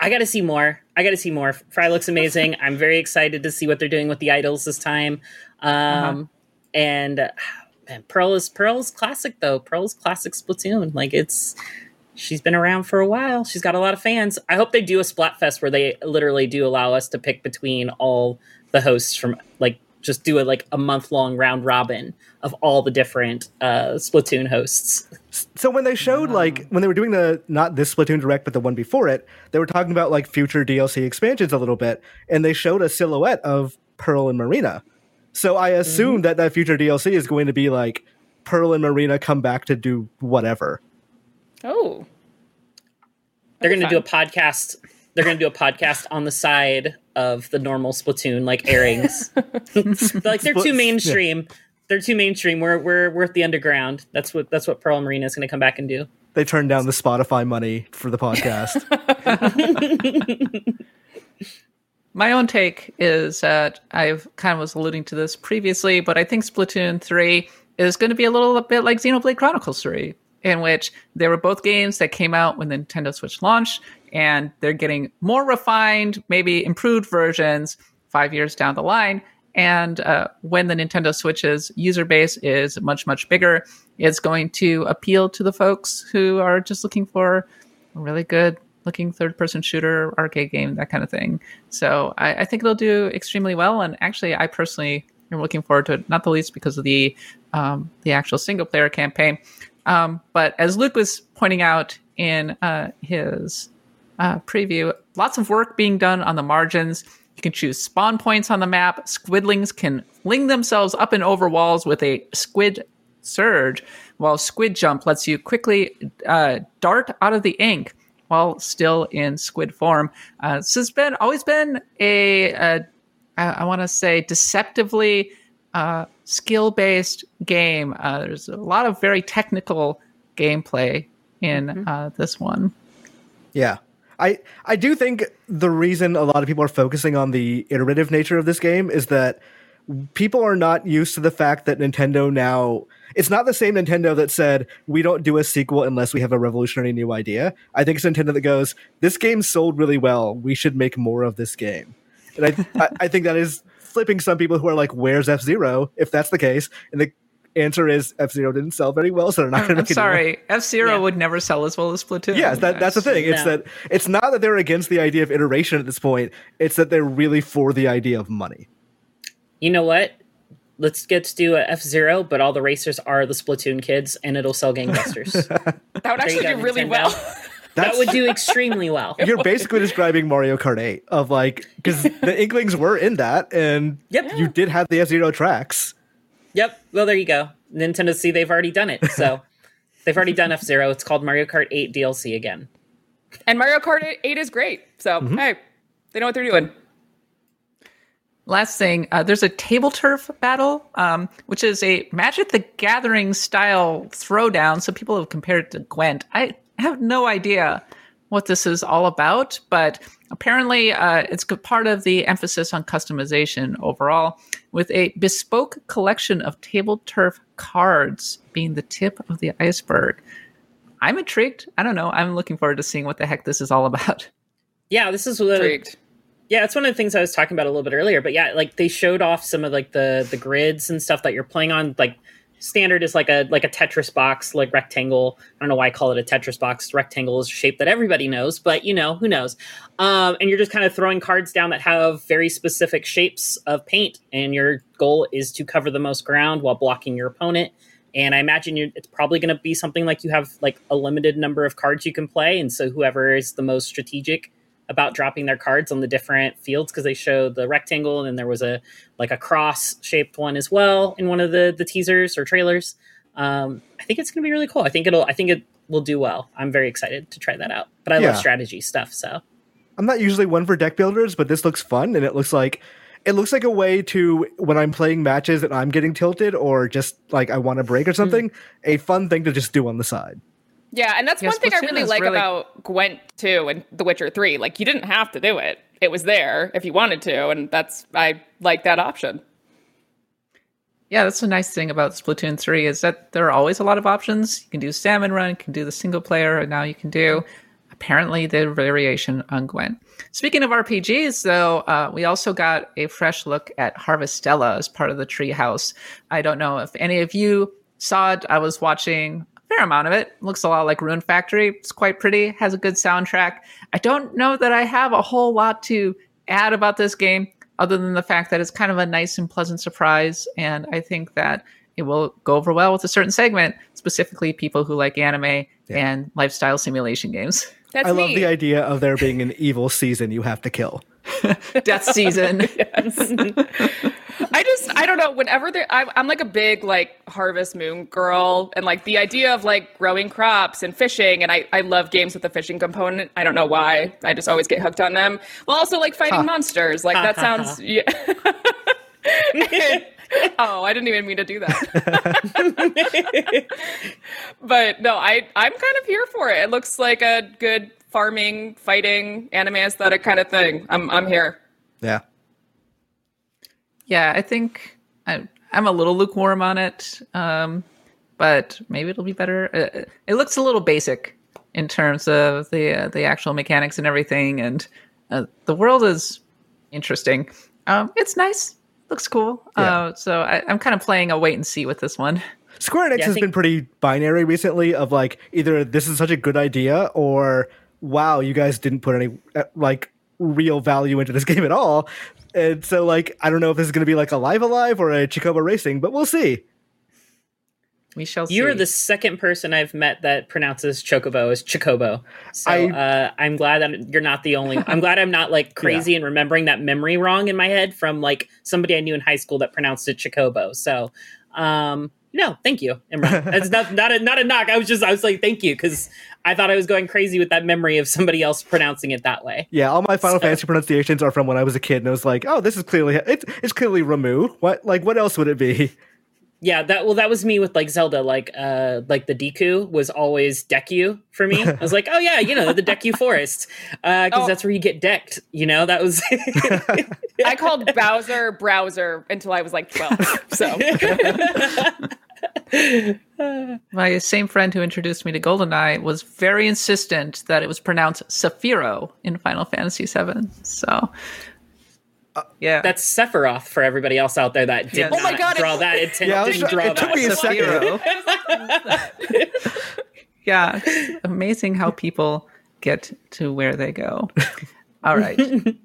I got to see more. I got to see more. Fry looks amazing. I'm very excited to see what they're doing with the idols this time. Um, and man, Pearl is Pearl's classic though. Pearl's classic Splatoon. Like it's. She's been around for a while. She's got a lot of fans. I hope they do a Splatfest where they literally do allow us to pick between all the hosts from like just do a like a month long round robin of all the different uh Splatoon hosts. So when they showed like when they were doing the not this Splatoon direct but the one before it, they were talking about like future DLC expansions a little bit, and they showed a silhouette of Pearl and Marina. So I assume that that future DLC is going to be like Pearl and Marina come back to do whatever. Oh. They're going to do a podcast. They're going to do a podcast on the side of the normal Splatoon like airings. like they're too Split- mainstream. They're too mainstream. We're we're we're at the underground. That's what that's what Pearl Marina is going to come back and do. They turned down the Spotify money for the podcast. My own take is that I've kind of was alluding to this previously, but I think Splatoon 3 is going to be a little bit like Xenoblade Chronicles 3, in which they were both games that came out when the Nintendo Switch launched, and they're getting more refined, maybe improved versions five years down the line. And uh, when the Nintendo Switch's user base is much, much bigger, it's going to appeal to the folks who are just looking for really good looking third person shooter, arcade game, that kind of thing. So I, I think it'll do extremely well. And actually, I personally am looking forward to it, not the least because of the um, the actual single player campaign. Um, but as Luke was pointing out in uh, his uh, preview, lots of work being done on the margins. You can choose spawn points on the map. Squidlings can fling themselves up and over walls with a squid surge, while squid jump lets you quickly uh, dart out of the ink while still in squid form. Uh, this has been always been a, a I, I want to say deceptively uh, skill based game. Uh, there's a lot of very technical gameplay in Mm-hmm. uh, this one. Yeah. I I do think the reason a lot of people are focusing on the iterative nature of this game is that people are not used to the fact that Nintendo now it's not the same Nintendo that said we don't do a sequel unless we have a revolutionary new idea. I think it's Nintendo that goes, this game sold really well. We should make more of this game. And I I, I think that is flipping some people who are like, where's F Zero? If that's the case, and the answer is F Zero didn't sell very well, so they're not going to I'm sorry, F Zero would never sell as well as Splatoon. Yes, that, that's the thing. It's No. that it's not that they're against the idea of iteration at this point. It's that they're really for the idea of money. You know what? Let's get to do a F Zero, but all the racers are the Splatoon kids, and it'll sell gangbusters. That would actually go, do really Nintendo. well. that would do extremely well. you're basically describing Mario Kart 8 of like because the Inklings were in that, and Yep. you did have the F Zero tracks. Yep. Well, there you go. Nintendo see they've already done it. So they've already done F Zero. It's called Mario Kart 8 DLC again. and Mario Kart 8 is great. So, Mm-hmm. hey, they know what they're doing. Last thing, uh, there's a table turf battle, um, which is a Magic the Gathering style throwdown. So people have compared it to Gwent. I have no idea what this is all about, but apparently uh, it's part of the emphasis on customization overall, with a bespoke collection of table turf cards being the tip of the iceberg. I'm intrigued. I don't know. I'm looking forward to seeing what the heck this is all about. Yeah, this is what Intrigued. Yeah, it's one of the things I was talking about a little bit earlier. But yeah, like they showed off some of like the the grids and stuff that you're playing on. Like standard is like a like a Tetris box, like rectangle. I don't know why I call it a Tetris box. Rectangle is a shape that everybody knows, but you know who knows. Um, and you're just kind of throwing cards down that have very specific shapes of paint, and your goal is to cover the most ground while blocking your opponent. And I imagine it's probably going to be something like you have like a limited number of cards you can play, and so whoever is the most strategic about dropping their cards on the different fields because they showed the rectangle and then there was a like a cross shaped one as well in one of the the teasers or trailers. Um, I think it's going to be really cool. I think it'll. I think it will do well. I'm very excited to try that out. But I Yeah. love strategy stuff, so I'm not usually one for deck builders, but this looks fun, and it looks like it looks like a way to when I'm playing matches and I'm getting tilted or just like I want to break or something, a fun thing to just do on the side. Yeah, and that's Yeah, one thing I really like really- about Gwent 2 and The Witcher 3. Like, you didn't have to do it. It was there if you wanted to, and that's, I like that option. Yeah, that's the nice thing about Splatoon 3 is that there are always a lot of options. You can do Salmon Run, you can do the single player, and now you can do apparently the variation on Gwent. Speaking of RPGs, though, uh, we also got a fresh look at Harvestella as part of the Treehouse. I don't know if any of you saw it. I was watching a fair amount of it. Looks a lot like Rune Factory. It's quite pretty, has a good soundtrack. I don't know that I have a whole lot to add about this game other than the fact that it's kind of a nice and pleasant surprise. And I think that it will go over well with a certain segment, specifically people who like anime and lifestyle simulation games. That's I love the idea of there being an evil season you have to kill. Death season. I just, I don't know. Whenever there, I'm, I'm like a big like Harvest Moon girl, and like the idea of like growing crops and fishing, and I, I love games with a fishing component. I don't know why. I just always get hooked on them. Well, also like fighting monsters. Like that sounds. yeah. oh, I didn't even mean to do that. but no, I I'm kind of here for it. It looks like a good farming, fighting, anime aesthetic kind of thing. I'm I'm here. Yeah. yeah, I think I, I'm a little lukewarm on it, um, but maybe it'll be better. Uh, it looks a little basic in terms of the uh, the actual mechanics and everything, and uh, the world is interesting. Um, it's nice, looks cool. Yeah. Uh, so I, I'm kind of playing a wait and see with this one. Square Enix Yeah, has think- been pretty binary recently of like either this is such a good idea or wow, you guys didn't put any uh, like real value into this game at all. And so like I don't know if this is going to be like a Live A Live or a Chocobo Racing, but we'll see. We shall see. You are the second person I've met that pronounces chocobo as chocobo. So I- uh, I'm glad that you're not the only. I'm glad I'm not like crazy and remembering that memory wrong in my head from like somebody I knew in high school that pronounced it chocobo. So, um, no, thank you, Imran. It's not not a, not a knock. I was just I was like thank you because I thought I was going crazy with that memory of somebody else pronouncing it that way. Yeah, all my Final So- Fantasy pronunciations are from when I was a kid, and I was like, "Oh, this is clearly it's it's clearly Ramu." What like what else would it be? Yeah, that well, that was me with like Zelda. Like, uh, like the Deku was always Deku for me. I was like, oh yeah, you know, the Deku Forest, because Oh. that's where you get decked. You know, that was. I called Bowser browser until I was like 12. So My same friend who introduced me to GoldenEye was very insistent that it was pronounced Saphiro in Final Fantasy VII. So, yeah, That's Sephiroth for everybody else out there that did Yes. not Oh my God, draw it's- that intent. Yeah, I was didn't try- draw it took that. me a second. Yeah, it's amazing how people get to where they go. All right,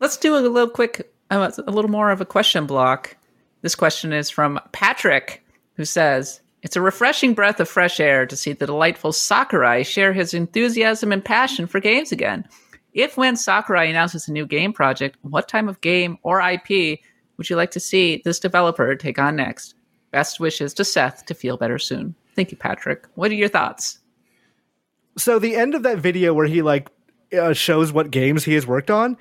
let's do a little quick, uh, a little more of a question block. This question is from Patrick, who says, It's a refreshing breath of fresh air to see the delightful Sakurai share his enthusiasm and passion for games again. If when Sakurai announces a new game project, what type of game or IP would you like to see this developer take on next? Best wishes to Seth to feel better soon. Thank you, Patrick. What are your thoughts? So the end of that video where he like uh, shows what games he has worked on,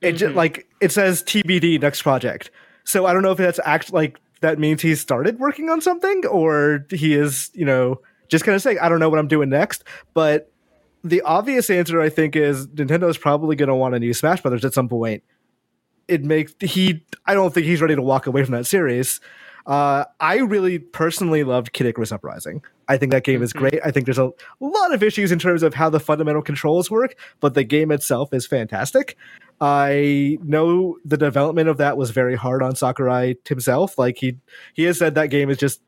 it just like it says TBD next project. So I don't know if that's act like that means he's started working on something or he is, you know, just kind of saying I don't know what I'm doing next. But the obvious answer I think is Nintendo is probably going to want a new Smash Brothers at some point. It makes he I don't think he's ready to walk away from that series. Uh, I really personally loved Kid Icarus Uprising. I think that game is great. I think there's a lot of issues in terms of how the fundamental controls work, but the game itself is fantastic. I know the development of that was very hard on Sakurai himself. Like he he has said that game is just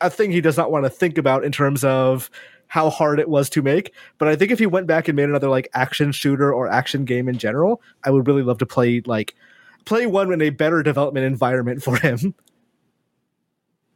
a thing he does not want to think about in terms of how hard it was to make. But I think if he went back and made another like action shooter or action game in general, I would really love to play like play one in a better development environment for him.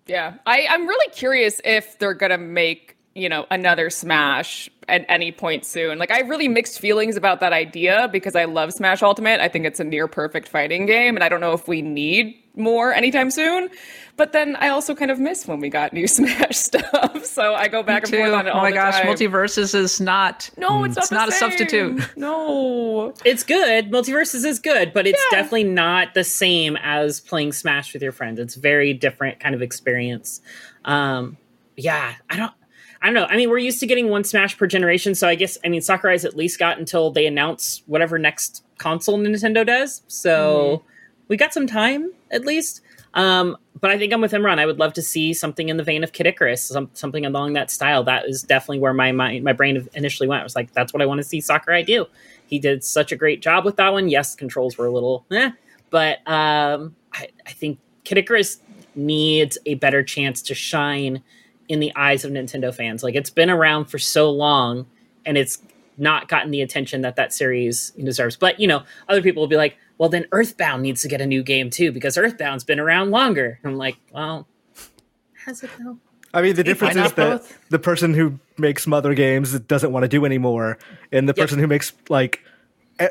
Yeah, I, I'm really curious if they're gonna make you know another Smash at any point soon. Like, I have really mixed feelings about that idea because I love Smash Ultimate. I think it's a near perfect fighting game, and I don't know if we need more anytime soon. But then I also kind of miss when we got new Smash stuff, so I go back and Too. forth on it Oh my gosh, time. MultiVersus is not. no, it's not, it's the not a substitute. No, It's good. MultiVersus is good, but it's Yeah. definitely not the same as playing Smash with your friends. It's very different kind of experience. Um, yeah, I don't. I don't know. I mean, we're used to getting one Smash per generation, so I guess I mean Sakurai's at least got until they announce whatever next console Nintendo does. So we got some time at least. Um, but I think I'm with Imran. I would love to see something in the vein of Kid Icarus, some, something along that style. That is definitely where my mind, my brain initially went. I was like, that's what I want to see Sakurai do. He did such a great job with that one. Yes, controls were a little, eh, but um, I, I think Kid Icarus needs a better chance to shine in the eyes of Nintendo fans. Like it's been around for so long, and it's not gotten the attention that that series deserves. But you know, other people will be like, "Well, then Earthbound needs to get a new game too because Earthbound's been around longer." I'm like, "Well, has it though?" I mean, the difference is that both? the person who makes Mother games doesn't want to do anymore, and the person who makes like eh,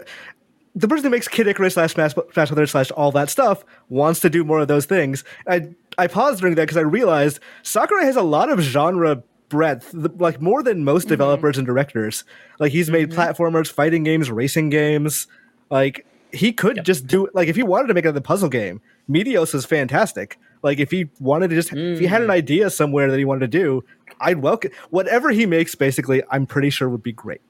the person who makes Kid Icarus slash Smash Smash Brothers slash all that stuff wants to do more of those things. I I paused during that because I realized Sakurai has a lot of genre breadth, th- like more than most developers and directors. Like he's made platformers, fighting games, racing games. Like he could just do like if he wanted to make another puzzle game, Meteos is fantastic. Like if he wanted to just if he had an mm. idea somewhere that he wanted to do, I'd welcome whatever he makes. Basically, I'm pretty sure would be great.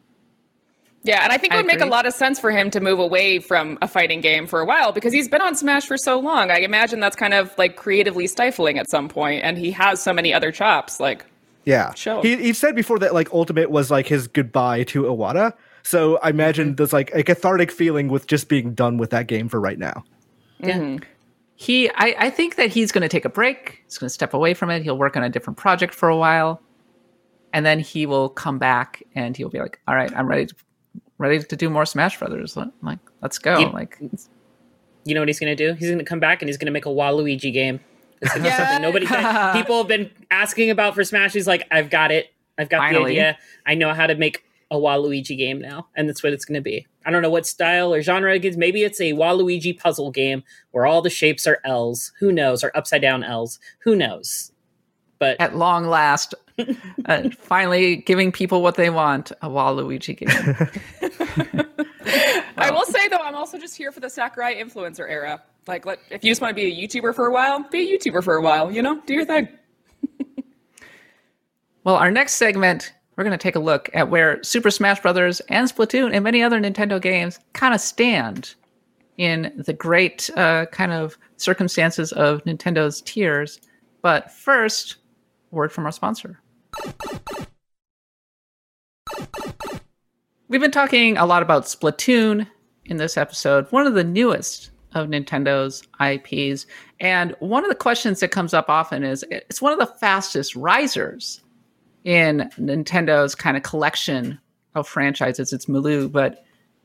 Yeah, and I think it would make a lot of sense for him to move away from a fighting game for a while because he's been on Smash for so long. I imagine that's kind of like creatively stifling at some point, and he has so many other chops. Like, Yeah. Show. He he said before that like Ultimate was like his goodbye to Iwata. So I imagine Mm-hmm. there's like a cathartic feeling with just being done with that game for right now. he I, I think that he's going to take a break he's going to step away from it he'll work on a different project for a while and then he will come back and he'll be like all right i'm ready to ready to do more smash brothers Let- like let's go You- like You know what he's going to do? He's going to come back and he's going to make a Waluigi game. It's gonna be Yeah. something nobody people have been asking about for Smash. He's like, I've got it. I've got Finally. the idea. I know how to make a Waluigi game now, and that's what it's going to be. I don't know what style or genre it is. Maybe it's a Waluigi puzzle game where all the shapes are L's. Who knows? Or upside down L's. Who knows? But at long last uh, finally giving people what they want a waluigi game I will say though, I'm also just here for the Sakurai influencer era. Like, let, if you just want to be a YouTuber for a while, be a YouTuber for a while. You know, do your thing. well our next segment we're going to take a look at where super smash brothers and splatoon and many other nintendo games kind of stand in the great uh, kind of circumstances of nintendo's tiers but first word from our sponsor We've been talking a lot about Splatoon in this episode, one of the newest of Nintendo's IPs. And one of the questions that comes up often is it's one of the fastest risers in Nintendo's kind of collection of franchises. It's Maloo, but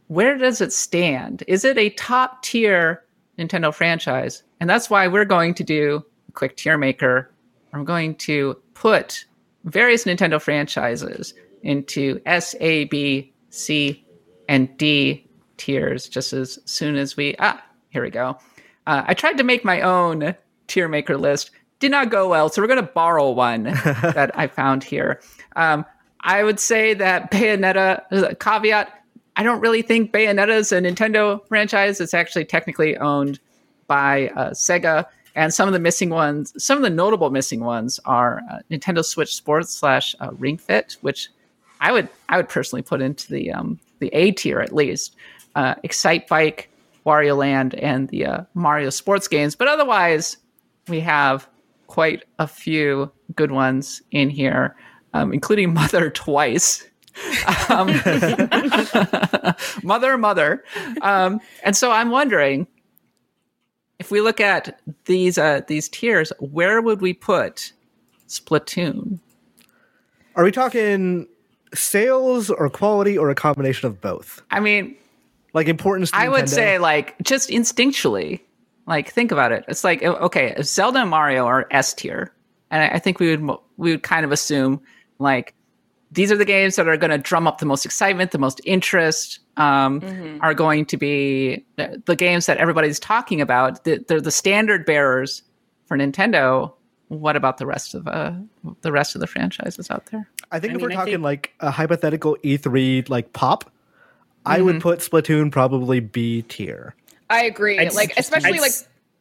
where does it stand? Is it a top tier Nintendo franchise? And that's why we're going to do a quick tier maker. I'm going to put various Nintendo franchises into S, A, B, C, and D tiers just as soon as we. Ah, here we go. Uh, I tried to make my own tier maker list. Did not go well, so we're going to borrow one that I found here. Um, I would say that Bayonetta, a caveat, I don't really think Bayonetta is a Nintendo franchise. It's actually technically owned by uh, Sega. And some of the missing ones, some of the notable missing ones are uh, Nintendo Switch Sports slash uh, Ring Fit, which I would I would personally put into the um, the A tier at least. Uh, Excite Bike, Wario Land, and the uh, Mario Sports games. But otherwise, we have quite a few good ones in here, um, including Mother twice. um, mother, mother. Um, and so I'm wondering if we look at these uh, these tiers, where would we put Splatoon? Are we talking sales or quality or a combination of both? I mean, Like importance to I would Nintendo? say like just instinctually, like think about it. It's like okay, if Zelda and Mario are S tier, and I, I think we would we would kind of assume like these are the games that are going to drum up the most excitement, the most interest. Um, Are going to be the, the games that everybody's talking about. The, they're the standard bearers for Nintendo. What about the rest of uh, the rest of the franchises out there? I think I if we're talking think- like a hypothetical E3 like pop, I would put Splatoon probably B tier. I agree. I'd like, especially I'd like,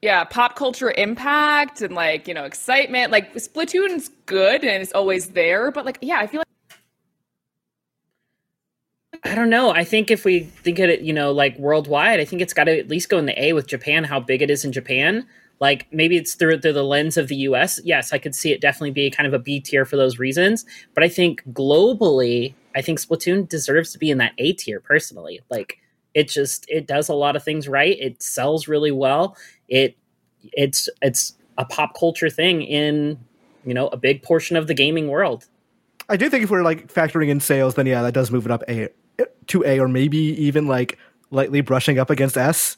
yeah, pop culture impact and like, you know, excitement. Like, Splatoon's good and it's always there, but like, yeah, I feel like. I don't know. I think if we think of it, you know, like worldwide, I think it's got to at least go in the A with Japan, how big it is in Japan. Like maybe it's through, through the lens of the US. Yes, I could see it definitely be kind of a B tier for those reasons. But I think globally, I think Splatoon deserves to be in that A tier personally. Like it just it does a lot of things right. It sells really well. It it's it's a pop culture thing in you know a big portion of the gaming world. I do think if we're like factoring in sales, then yeah, that does move it up A to A or maybe even like lightly brushing up against S.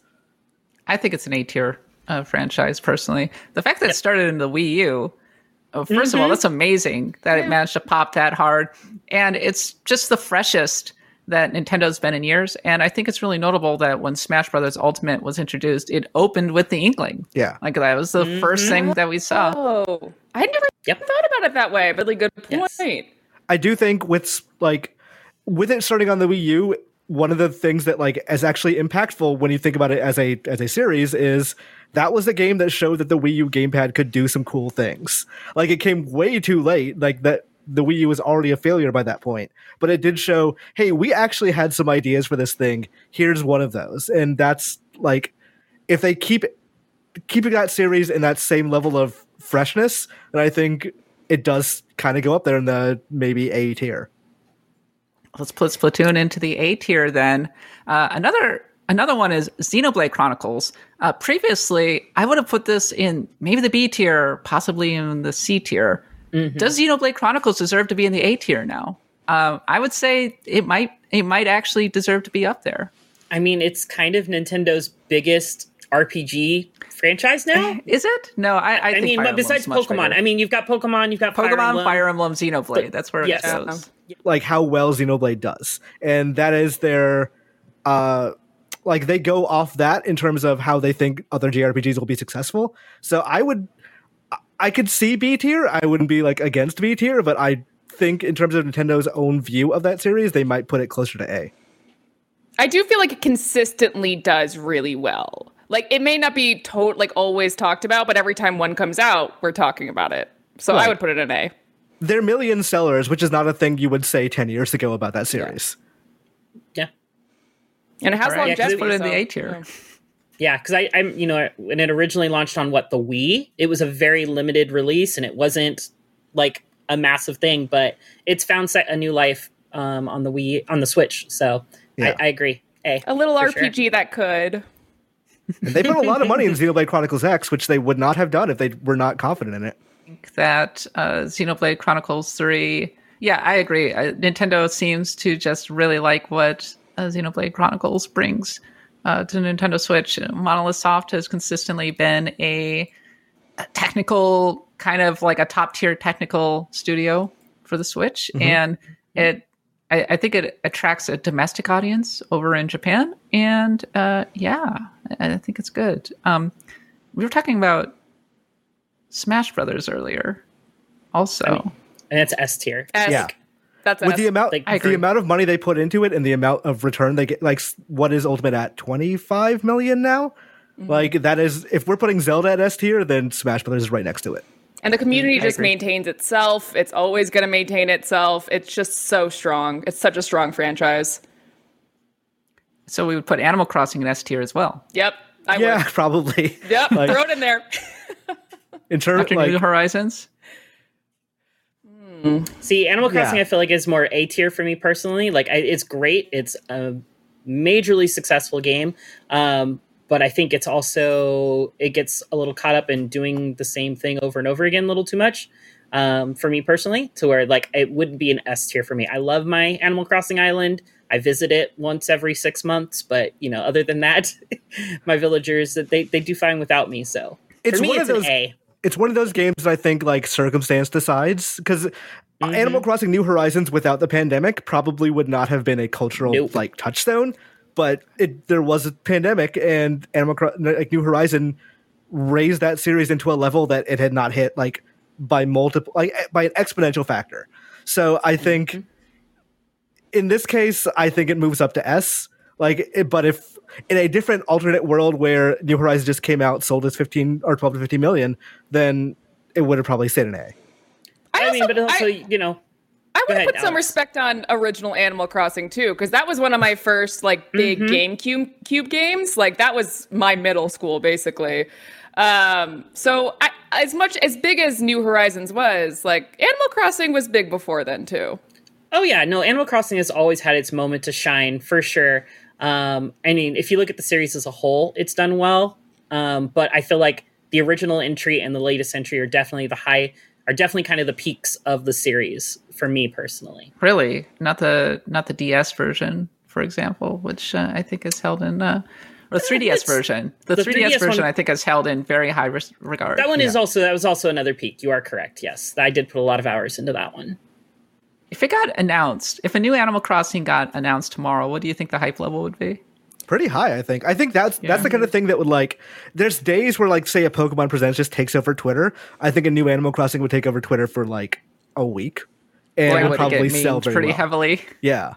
I think it's an A tier uh, franchise personally. The fact that it started in the Wii U, uh, 1st of all, that's amazing that it managed to pop that hard, and it's just the freshest that Nintendo's been in years. And I think it's really notable that when Smash Brothers Ultimate was introduced, it opened with the Inkling. Yeah. Like that was the first thing mm-hmm. that we saw. Oh, I had never Yep. thought about it that way. Really good point. Yes. I do think with like with it starting on the Wii U, one of the things that like is actually impactful when you think about it as a as a series is that was the game that showed that the Wii U gamepad could do some cool things. Like it came way too late. Like that the Wii U was already a failure by that point. But it did show, hey, we actually had some ideas for this thing. Here's one of those, and that's like, if they keep keeping that series in that same level of freshness, then I think it does kind of go up there in the maybe A tier. Let's put Splatoon into the A tier then. Uh, another another one is Xenoblade Chronicles. Uh, previously, I would have put this in maybe the B tier, possibly in the C tier. Mm-hmm. Does Xenoblade Chronicles deserve to be in the A tier now? Uh, I would say it might it might actually deserve to be up there. I mean, it's kind of Nintendo's biggest RPG franchise now. Is it? No, I. I, I think mean, Fire but besides Emblem's Pokemon, bigger. I mean, you've got Pokemon, you've got Fire Pokemon, Emblem. Fire Emblem, Xenoblade. That's where Yes. it goes. like how well Xenoblade does. And that is their uh like they go off that in terms of how they think other JRPGs will be successful. So I would I could see B tier. I wouldn't be like against B tier, but I think in terms of Nintendo's own view of that series, they might put it closer to A. I do feel like it consistently does really well. Like it may not be to- like always talked about, but every time one comes out, we're talking about it. So I would put it in A. They're million sellers, which is not a thing you would say 10 years ago about that series. Yeah. And it has All right, yeah, 'cause longevity. put it in the A tier. yeah. Yeah, because I, I'm, you know, when it originally launched on what the Wii, it was a very limited release, and it wasn't like a massive thing, but it's found se- a new life um, on the Wii on the Switch. So Yeah. I, I agree. A A little for sure. RPG that could. And they put a lot of money in Xenoblade Chronicles X, which they would not have done if they were not confident in it. that uh, Xenoblade Chronicles 3. Yeah, I agree. Uh, Nintendo seems to just really like what uh, Xenoblade Chronicles brings uh, to Nintendo Switch. Monolith Soft has consistently been a, a technical, kind of like a top tier technical studio for the Switch. And it, I, I think it attracts a domestic audience over in Japan. And uh, yeah, I I think it's good. Um, we were talking about Smash Brothers earlier. Also, and it's S tier. Yeah. That's with S. the amount Like, the amount of money they put into it and the amount of return they get like what is ultimate at 25 million now Mm-hmm. like that is if we're putting zelda at s tier then smash brothers is right next to it And the community I just agree. maintains itself. It's always going to maintain itself. It's just so strong. It's such a strong franchise. so we would put Animal Crossing in S tier as well. Yep. I yeah would. probably Yep. Like- throw it in there. in terms After like New Horizons, See, Animal Crossing, Yeah. I feel like is more A tier for me personally. Like, I, it's great. It's a majorly successful game, um, but I think it's also it gets a little caught up in doing the same thing over and over again a little too much um, for me personally. To where like it wouldn't be an S tier for me. I love my Animal Crossing island. I visit it once every six months, but you know, other than that, my villagers they they do fine without me. So It's for me, one it's of those- an A. it's one of those games that i think like circumstance decides because Mm-hmm. animal crossing new horizons without the pandemic probably would not have been a cultural Nope. like touchstone but it there was a pandemic and animal Cro- like new horizon raised that series into a level that it had not hit like by multiple like eh, by an exponential factor so i think Mm-hmm. in this case i think it moves up to s like it, but if in a different alternate world where new horizons just came out sold as 15 or 12 to 15 million then it would have probably stayed an a I, mean, but also I- you know, I Go would ahead, put some respect on original Animal Crossing too, because that was one of my first like big Mm-hmm. GameCube cube games. Like that was my middle school basically. Um, so I, as much as big as New Horizons was, like Animal Crossing was big before then too. Oh yeah, no, Animal Crossing has always had its moment to shine for sure. Um, I mean, if you look at the series as a whole, it's done well. Um, but I feel like the original entry and the latest entry are definitely the high, are definitely kind of the peaks of the series for me personally. really not the not the DS version, for example, which uh, I think is held in uh, or the 3DS It's- version. The, the 3DS, 3DS version, one- I think, is held in very high res- regard. That one is also that was also another peak. You are correct. Yes, I did put a lot of hours into that one. If it got announced, if a new Animal Crossing got announced tomorrow, what do you think the hype level would be? pretty high i think i think that's that's the kind of thing that would like there's days where like say a pokemon presents just takes over twitter i think a new animal crossing would take over twitter for like a week and would probably sell very pretty well. heavily. yeah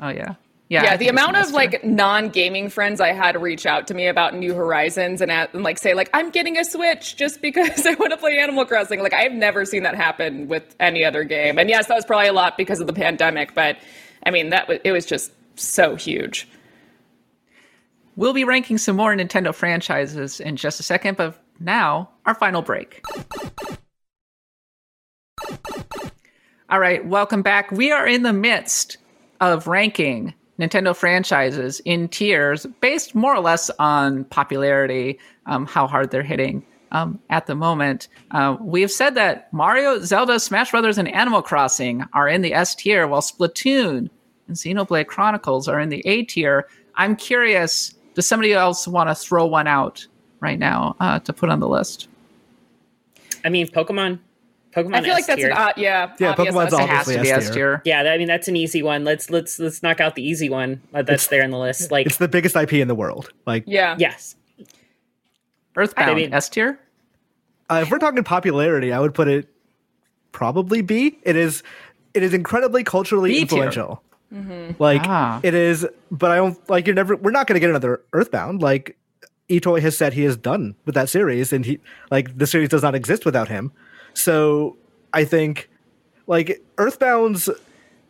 Oh yeah. Yeah, Yeah, the amount of like non-gaming friends I had reach out to me about New Horizons and, at, and like say like I'm getting a Switch just because I want to play Animal Crossing. Like I've never seen that happen with any other game. And yes, that was probably a lot because of the pandemic, but I mean that was it was just so huge. We'll be ranking some more Nintendo franchises in just a second, but now, our final break. All right, welcome back. We are in the midst of ranking Nintendo franchises in tiers based more or less on popularity, um, how hard they're hitting um, at the moment. Uh, we have said that Mario, Zelda, Smash Brothers, and Animal Crossing are in the S tier, while Splatoon and Xenoblade Chronicles are in the A tier. I'm curious, does somebody else want to throw one out right now uh, to put on the list? I mean, Pokemon. Pokemon. I feel like that's an uh, yeah. Yeah, obvious Pokemon's S. It has to Obviously be S S tier. tier. Yeah, I mean that's an easy one. Let's let's let's knock out the easy one uh, that's there in the list. Like, It's the biggest IP in the world. Like, Yeah. yes, Earthbound, I mean- S tier? uh, if we're talking popularity, I would put it probably B. It is, it is incredibly culturally B tier. influential. Like Ah. it is, but I don't like you're never. We're not going to get another Earthbound. Like Itoi has said, he is done with that series, and he like the series does not exist without him. So I think like Earthbound's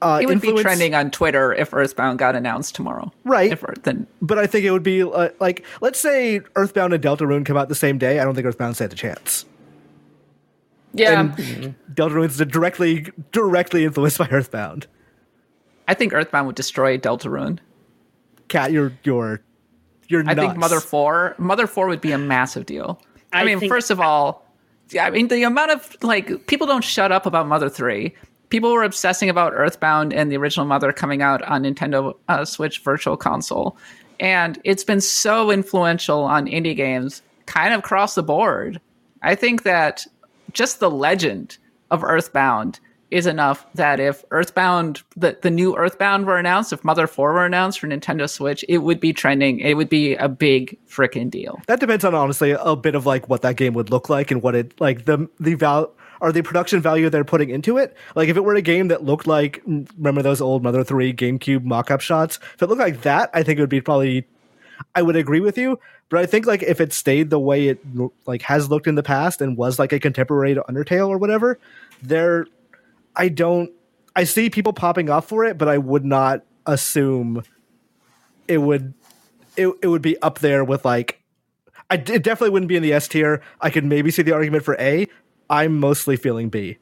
uh, It would influence, be trending on Twitter if Earthbound got announced tomorrow. Right. If Earth, then but I think it would be uh, like let's say Earthbound and Deltarune come out the same day. I don't think Earthbound stands a chance. Yeah. And Deltarune is directly directly influenced by Earthbound. I think Earthbound would destroy Deltarune. Kat, you're you're you're I nuts. think Mother Four, Mother Four would be a massive deal. I, I mean, think- first of all, yeah, I mean the amount of like people don't shut up about Mother Three. People were obsessing about Earthbound and the original Mother coming out on Nintendo uh, Switch Virtual Console, and it's been so influential on indie games, kind of across the board. I think that just the legend of Earthbound is enough that if Earthbound, the, the new Earthbound were announced, if Mother 4 were announced for Nintendo Switch, it would be trending. It would be a big freaking deal. that depends on honestly a bit of like what that game would look like and what it like the the val or the production value they're putting into it. Like if it were a game that looked like mm, remember those old Mother Three GameCube mock-up shots. If it looked like that, I think it would be probably. I would agree with you, but I think like if it stayed the way it like has looked in the past and was like a contemporary to Undertale or whatever, there, I don't. I see people popping off for it, but I would not assume it would. It it would be up there with like I it definitely wouldn't be in the S tier. I could maybe see the argument for A. I'm mostly feeling B.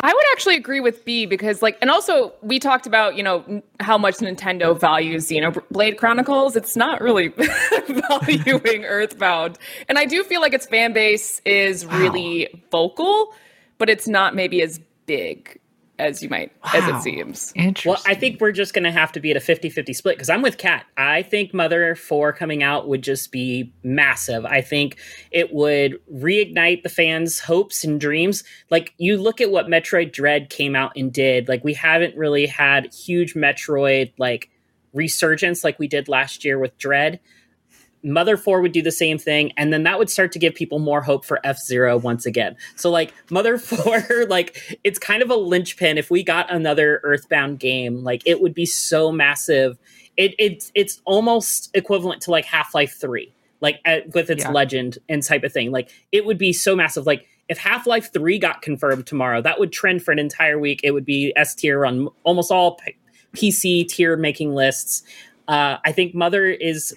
I would actually agree with B because, like, and also we talked about, you know, how much Nintendo values Xenoblade Chronicles. It's not really valuing Earthbound. And I do feel like its fan base is really vocal, but it's not maybe as big as you might, as it seems. Interesting. Well, I think we're just going to have to be at a 50 50 split because I'm with Kat. I think Mother 4 coming out would just be massive. I think it would reignite the fans' hopes and dreams. Like, you look at what Metroid Dread came out and did. Like, we haven't really had huge Metroid, like, resurgence like we did last year with Dread. Mother 4 would do the same thing, and then that would start to give people more hope for F Zero once again. So, like, Mother 4, like, it's kind of a linchpin. If we got another Earthbound game, like, it would be so massive. It, it It's almost equivalent to, like, Half Life 3, like, at, with its Yeah. legend and type of thing. Like, it would be so massive. Like, if Half Life 3 got confirmed tomorrow, that would trend for an entire week. It would be S tier on almost all P- PC tier making lists. Uh, I think Mother is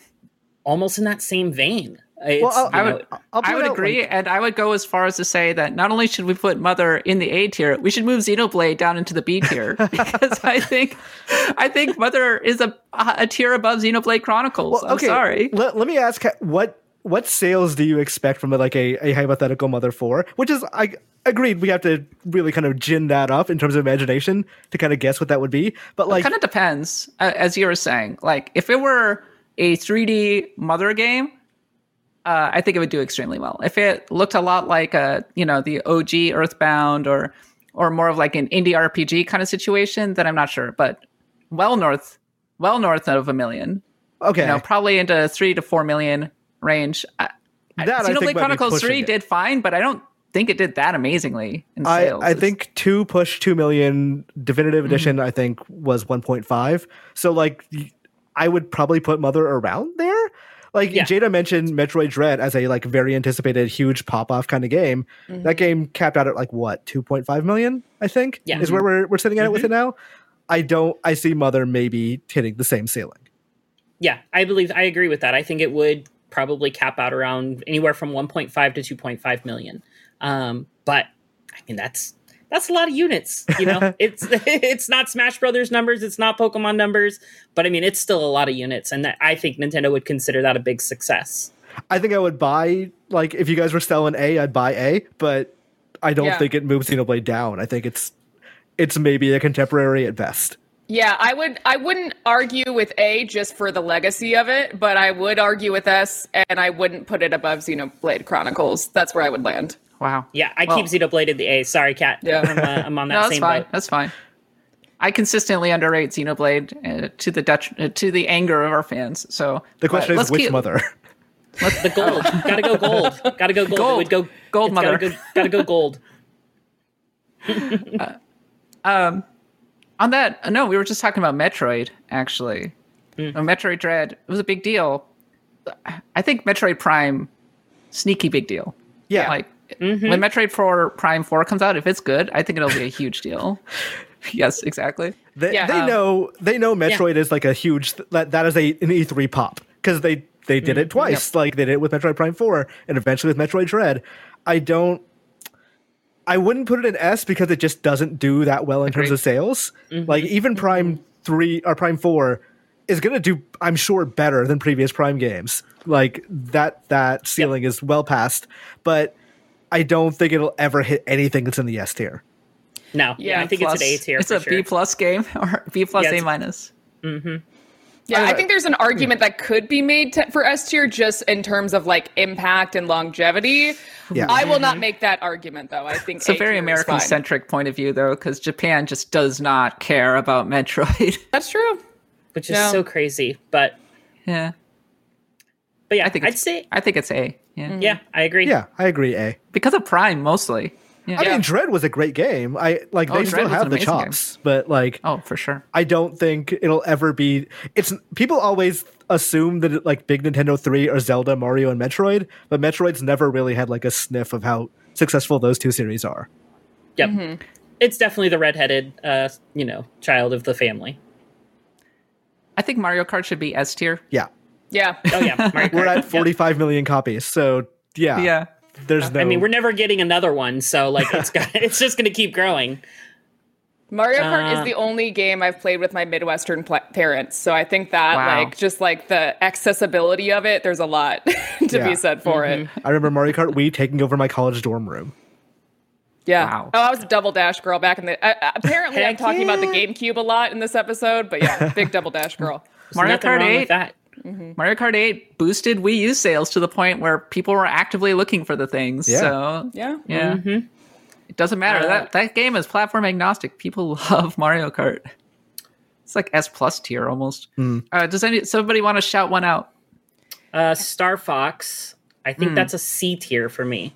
almost in that same vein. It's, Well, I'll- you know, would, I'll I would agree, like- and I would go as far as to say that not only should we put Mother in the A tier, we should move Xenoblade down into the B tier because I think, I think Mother is a a tier above Xenoblade Chronicles. I'm sorry. Let, let me ask what what sales do you expect from like a, a hypothetical Mother Four? Which is I agreed we have to really kind of gin that up in terms of imagination to kind of guess what that would be. But like kind of depends, uh, as you were saying. Like if it were a 3D Mother game, uh, I think it would do extremely well. If it looked a lot like a you know the OG Earthbound or or more of like an indie RPG kind of situation, then I'm not sure. But well north, well north of a million. okay, You know, probably into three to four million range. I, That I think Xenoblade Chronicles Three it. did fine, but I don't think it did that amazingly in I, sales. I think two push two million definitive Mm-hmm. edition. I think was 1.5. So like, I would probably put Mother around there. Like Yeah. Jada mentioned, Metroid Dread as a like very anticipated huge pop off kind of game. Mm-hmm. That game capped out at like what 2.5 million. I think Yeah. is where we're we're sitting at it with Mm-hmm. it now. I don't. I see Mother maybe hitting the same ceiling. Yeah, I believe I agree with that. I think it would probably cap out around anywhere from 1.5 to 2.5 million. Um, but I mean that's that's a lot of units. You know, it's it's not Smash Brothers numbers, it's not Pokemon numbers, but I mean it's still a lot of units, and that, I think Nintendo would consider that a big success. I think I would buy like if you guys were selling A, I'd buy A, but I don't Yeah. think it moves Xenoblade down. I think it's it's maybe a contemporary at best. Yeah, I would. I wouldn't argue with A just for the legacy of it, but I would argue with S, and I wouldn't put it above Xenoblade Chronicles. That's where I would land. Wow. Yeah, I Well, keep Xenoblade at the A. Sorry, Kat. Yeah. I'm, uh, I'm on that No, that's same fine. boat. That's fine. I consistently underrate Xenoblade uh, to the detri- uh, to the anger of our fans. So The question is which keep- mother? The gold. gotta go gold. Gotta go gold. It Gold. would go Gold mother. Gotta go, gotta go gold. On that, uh, no, we were just talking about Metroid. Actually. Uh, Metroid Dread it was a big deal. I think Metroid Prime, sneaky big deal. Yeah. Like Mm-hmm. when Metroid Four Prime Four comes out, if it's good, I think it'll be a huge deal. yes, exactly. They, Yeah, they um, know they know Metroid is like a huge that that is a an E3 pop because they they did Mm, it twice. Like they did it with Metroid Prime 4 and eventually with Metroid Dread. I don't I wouldn't put it in S because it just doesn't do that well in terms of sales. Mm-hmm. Like even Prime 3 or Prime 4 is going to do I'm sure better than previous Prime games. Like that that ceiling is well past, but I don't think it'll ever hit anything that's in the S tier. No, yeah, Yeah, I think Plus- it's an A tier. It's for a sure. B plus game or B plus Yeah, A it's- minus. Mm-hmm. Yeah, I think there's an argument that could be made to, for S tier just in terms of like impact and longevity. Yeah. I will not mm-hmm. make that argument though. I think It's a A very American centric point of view, though, because Japan just does not care about Metroid. That's true. which is No. so crazy. But yeah, but yeah, I think I'd say I think it's A. Yeah, yeah, I agree. Yeah, I agree A. because of Prime mostly. Yeah. I mean, Dread was a great game. I like Oh, they Dread still have the amazing game. chops, but like oh, for sure. I don't think it'll ever be. It's people always assume that it, like big Nintendo three or Zelda, Mario, and Metroid, but Metroid's never really had like a sniff of how successful those two series are. Yep. Mm-hmm. It's definitely the redheaded, uh, you know, child of the family. I think Mario Kart should be S tier. Yeah, Yeah. Oh yeah, Mario we're Kart. at forty five million copies, so yeah, Yeah. There's no. I mean, we're never getting another one, so like it's got, it's just going to keep growing. Mario Kart Uh, is the only game I've played with my Midwestern pla parents, so I think that Wow. like just like the accessibility of it, there's a lot to Yeah. be said for it. I remember Mario Kart Wii taking over my college dorm room. Yeah. Wow. Oh, I was a double dash girl back in the. Uh, apparently, I'm Heck talking about the. GameCube a lot in this episode, but yeah, big double dash girl. There's Mario nothing Kart wrong 8. With that. Mario Kart 8 boosted Wii U sales to the point where people were actively looking for the things. Yeah. So Yeah. yeah, it doesn't matter. Uh, that that game is platform agnostic. People love Mario Kart. It's like S plus tier almost. Uh, does any somebody want to shout one out? Uh, Star Fox, I think that's a C tier for me.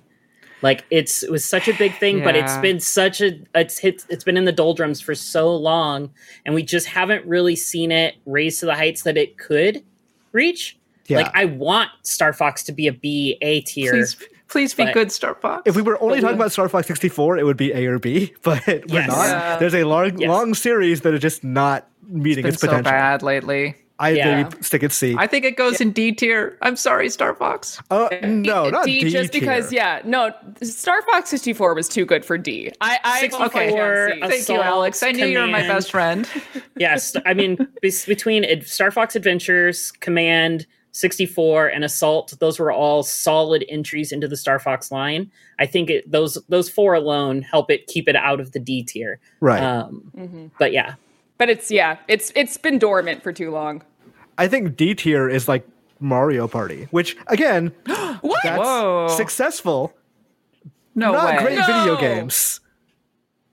Like it's it was such a big thing, but it's Yeah. been such a it's hit it's been in the doldrums for so long, and we just haven't really seen it raise to the heights that it could reach. Yeah. Like I want Star Fox to be a B A tier. Please, please be good, Star Fox. If we were only But talking we- about Star Fox 64, it would be A or B, but we're Yes. not. Yeah. There's a long, Yes. long series that is just not meeting been its so bad lately. I Yeah. maybe stick it C. I think it goes in D tier. I'm sorry, Star Fox. Uh, no, not D, D, just because, tier. yeah, no, Star Fox 64 was too good for D. I, I okay, a Thank you, Alex. I knew you were my best friend. yes, I mean between Star Fox Adventures, Command, 64, and Assault, those were all solid entries into the Star Fox line. I think it, those those four alone help it keep it out of the D tier. Right. Um, But yeah, But it's yeah, it's it's been dormant for too long. I think D tier is like Mario Party, which again, What? that's Whoa. successful. No not way. great video games.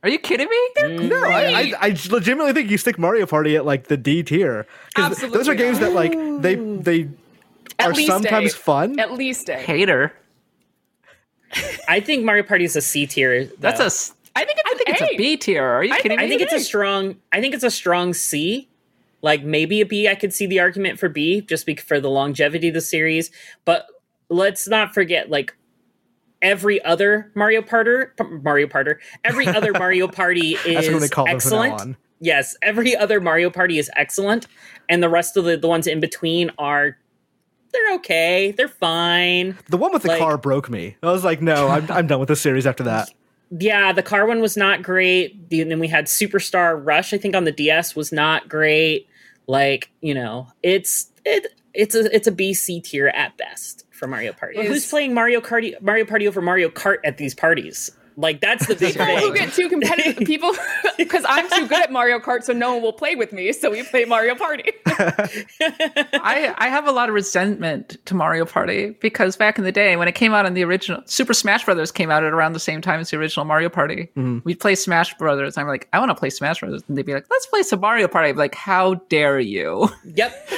Are you kidding me? No, I, I, I legitimately think you stick Mario Party at like the D tier because those are Absolutely games that like they they At are sometimes A. fun. At least A. Hater. I think Mario Party is a C tier. That's though. a. s- I think it's I think an it's A. a B tier. Are you I kidding think- me? I think it's a strong. I think it's a strong C. Like maybe a B. I could see the argument for B just be for the longevity of the series. But let's not forget, like every other Mario Parter, Mario Parter, every other Mario Party is That's what they call them from now excellent. Yes, every other Mario Party is excellent, and the rest of the the ones in between are they're okay, they're fine. The one with the Like- car broke me. I was like, no, I'm, I'm done with this series after that. yeah, the car one was not great. The- And then we had Superstar Rush, I think, on the DS was not great. Like, you know, it's it it's a it's a B C tier at best for Mario Party. Is- Who's playing Mario Kart Mario Party over Mario Kart at these parties? Like that's the big People who get too competitive, people, because I'm too good at Mario Kart, so no one will play with me. So we play Mario Party. I, I have a lot of resentment to Mario Party because back in the day when it came out in the original Super Smash Brothers came out at around the same time as the original Mario Party. Mm-hmm. We'd play Smash Brothers. I'm like, I want to play Smash Brothers, and they'd be like, Let's play some Mario Party. I'd be like, How dare you? Yep.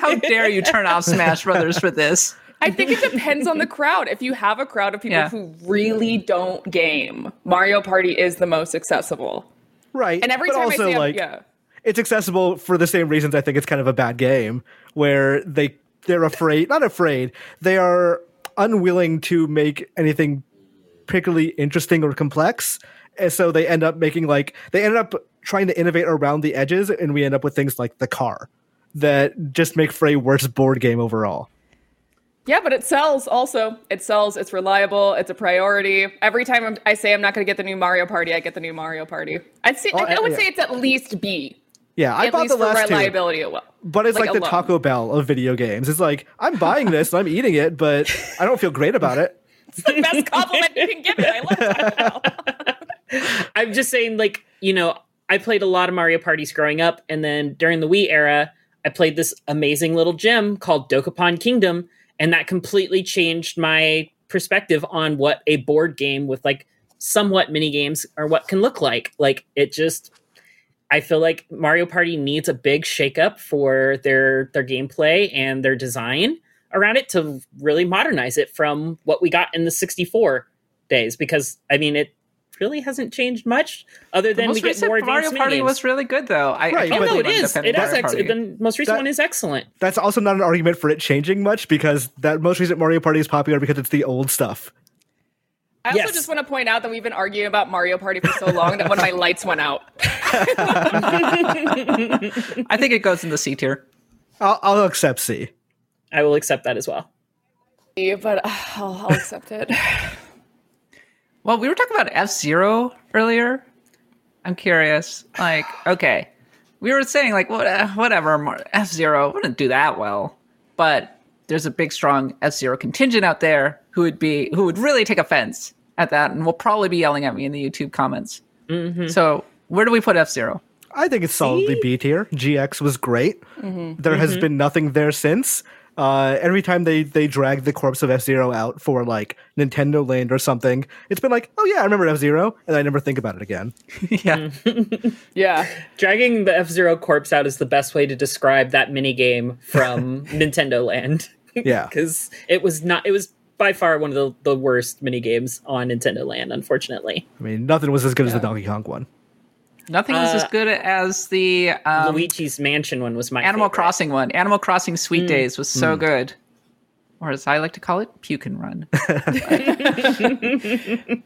How dare you turn off Smash Brothers for this? I think it depends on the crowd. If you have a crowd of people Yeah. who really don't game, Mario Party is the most accessible. Right. And every but time also, I see, like, yeah, it's accessible for the same reasons I think it's kind of a bad game, where they they're afraid, not afraid, they are unwilling to make anything particularly interesting or complex, and so they end up making like they end up trying to innovate around the edges, and we end up with things like the car that just make for a worse board game overall. Yeah, but it sells. Also, it sells. It's reliable. It's a priority. Every time I'm, I say I'm not going to get the new Mario Party, I get the new Mario Party. I'd say Oh, I, I would yeah. say it's at least B. Yeah, I at bought least the for last two, reliability. Well, but it's like, the alone. Taco Bell of video games. It's like I'm buying this, and I'm eating it, but I don't feel great about it. It's the best compliment you can give it. I love Taco Bell. I'm just saying, like, you know, I played a lot of Mario parties growing up, and then during the Wii era, I played this amazing little gem called Dokapon Kingdom, and that completely changed my perspective on what a board game with like somewhat mini games or what can look like. Like, it just I feel like Mario Party needs a big shakeup for their their gameplay and their design around it to really modernize it from what we got in the 64 days because I mean it really hasn't changed much other than we most get recent more Mario advanced Party minigames. was really good though. I, Right, I Oh but- no, can't it believe is. I'm It is. Ex- the most recent That- one is excellent. That's also not an argument for it changing much because that most recent Mario Party is popular because it's the old stuff. I also Yes. just want to point out that we've been arguing about Mario Party for so long that one of my lights went out. I think it goes in the C tier. I'll, I'll accept C. I will accept that as well. But uh, I'll, I'll accept it. Well, we were talking about F Zero earlier. I'm curious. Like, okay, we were saying like, what, uh, whatever, F Zero wouldn't do that well, but there's a big, strong F Zero contingent out there who would be who would really take offense at that, and will probably be yelling at me in the YouTube comments. Mm-hmm. So, where do we put F Zero? I think it's solidly B tier. GX was great. Mm-hmm. There has mm-hmm. been nothing there since. Uh, every time they they drag the corpse of F Zero out for like Nintendo Land or something, it's been like, oh yeah, I remember F Zero, and I never think about it again. yeah, Yeah. Dragging the F Zero corpse out is the best way to describe that mini game from Nintendo Land. Yeah, because it was not. It was by far one of the, the worst mini games on Nintendo Land. Unfortunately, I mean nothing was as good as the Donkey Kong one. Nothing was as Uh, good as the um, Luigi's Mansion one was my Animal favorite. Crossing one. Animal Crossing Sweet Days was so good. Or as I like to call it, Puke and Run.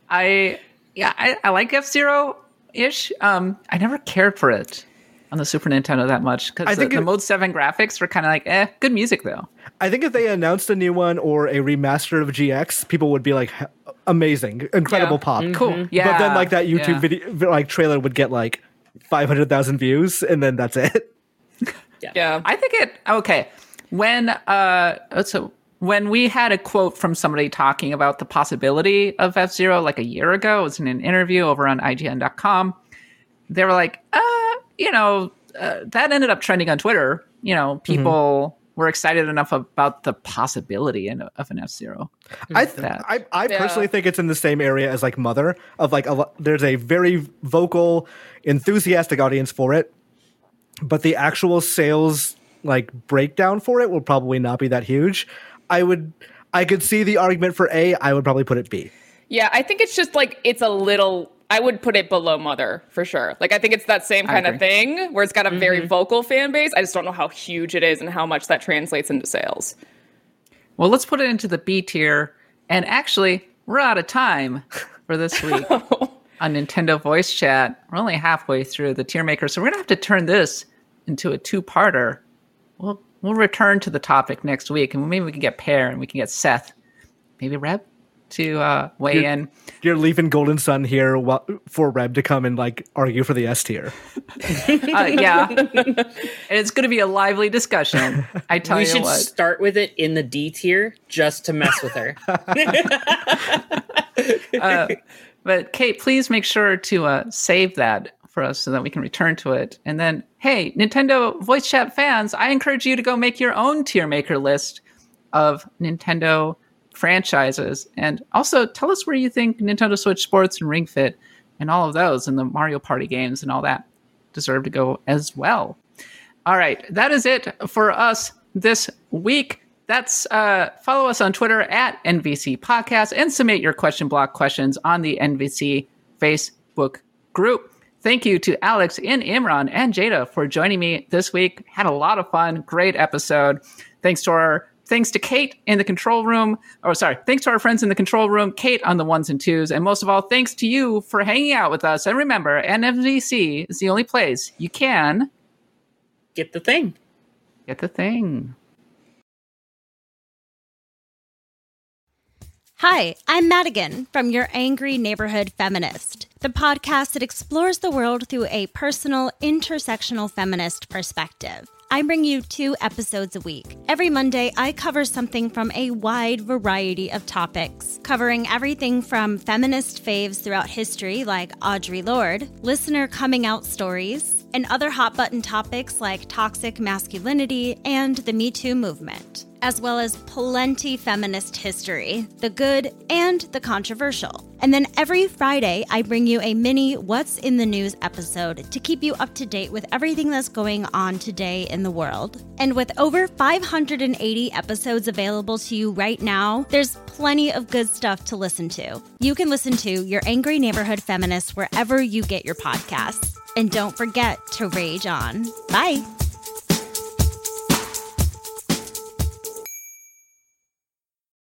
I yeah, I, I like F Zero ish. Um, I never cared for it on the Super Nintendo that much because the, think the it- Mode Seven graphics were kind of like, eh, good music though. I think if they announced a new one or a remaster of GX, people would be like, amazing, incredible Yeah. pop. Cool. Yeah. but then like that YouTube yeah. video like trailer would get like five hundred thousand views, and then that's it. Yeah. I think it okay. When uh so when we had a quote from somebody talking about the possibility of F Zero like a year ago, it was in an interview over on IGN.com. They were like, uh, you know, uh, that ended up trending on Twitter. You know, people were excited enough about the possibility in, of an F Zero. I, th- that. I I Yeah. personally think it's in the same area as like Mother of like a lo- there's a very vocal, enthusiastic audience for it, but the actual sales like breakdown for it will probably not be that huge. I would I could see the argument for A. I would probably put it B. Yeah, I think it's just like it's a little. I would put it below Mother for sure. Like I think it's that same kind of thing where it's got a very Mm-hmm. vocal fan base. I just don't know how huge it is and how much that translates into sales. Well, let's put it into the B tier. And actually, we're out of time for this week on Nintendo Voice Chat. We're only halfway through the tier maker, so we're gonna have to turn this into a two-parter. We'll we'll return to the topic next week, and maybe we can get Peer and we can get Seth, maybe Reb, to uh, weigh You're- in. You're leaving Golden Sun here wha- for Reb to come and like argue for the S tier. Uh, yeah, and it's going to be a lively discussion. I tell we you should what. start with it in the D tier just to mess with her. But Kat, please make sure to uh, save that for us so that we can return to it. And then, hey, Nintendo voice chat fans, I encourage you to go make your own tier maker list of Nintendo franchises, and also tell us where you think Nintendo Switch Sports and Ring Fit and all of those and the Mario Party games and all that deserve to go as well. All right, that is it for us this week. That's uh, follow us on Twitter at NVC Podcast and submit your question block questions on the NVC Facebook group. Thank you to Alex and Imran and Jada for joining me this week. Had a lot of fun. Great episode. Thanks to our thanks to Kat in the control room. Oh, sorry. Thanks to our friends in the control room, Kat on the ones and twos, and most of all, thanks to you for hanging out with us. And remember, NVC is the only place you can Get the thing. get the thing. Hi, I'm Madigan from Your Angry Neighborhood Feminist, the podcast that explores the world through a personal, intersectional feminist perspective. I bring you two episodes a week. Every Monday, I cover something from a wide variety of topics, covering everything from feminist faves throughout history like Audre Lorde, listener coming out stories, and other hot button topics like toxic masculinity and the Me Too movement, as well as plenty feminist history, the good and the controversial. And then every Friday, I bring you a mini What's in the News episode to keep you up to date with everything that's going on today in the world. And with over 580 episodes available to you right now, there's plenty of good stuff to listen to. You can listen to Your Angry Neighborhood Feminist wherever you get your podcasts. And don't forget to rage on. Bye.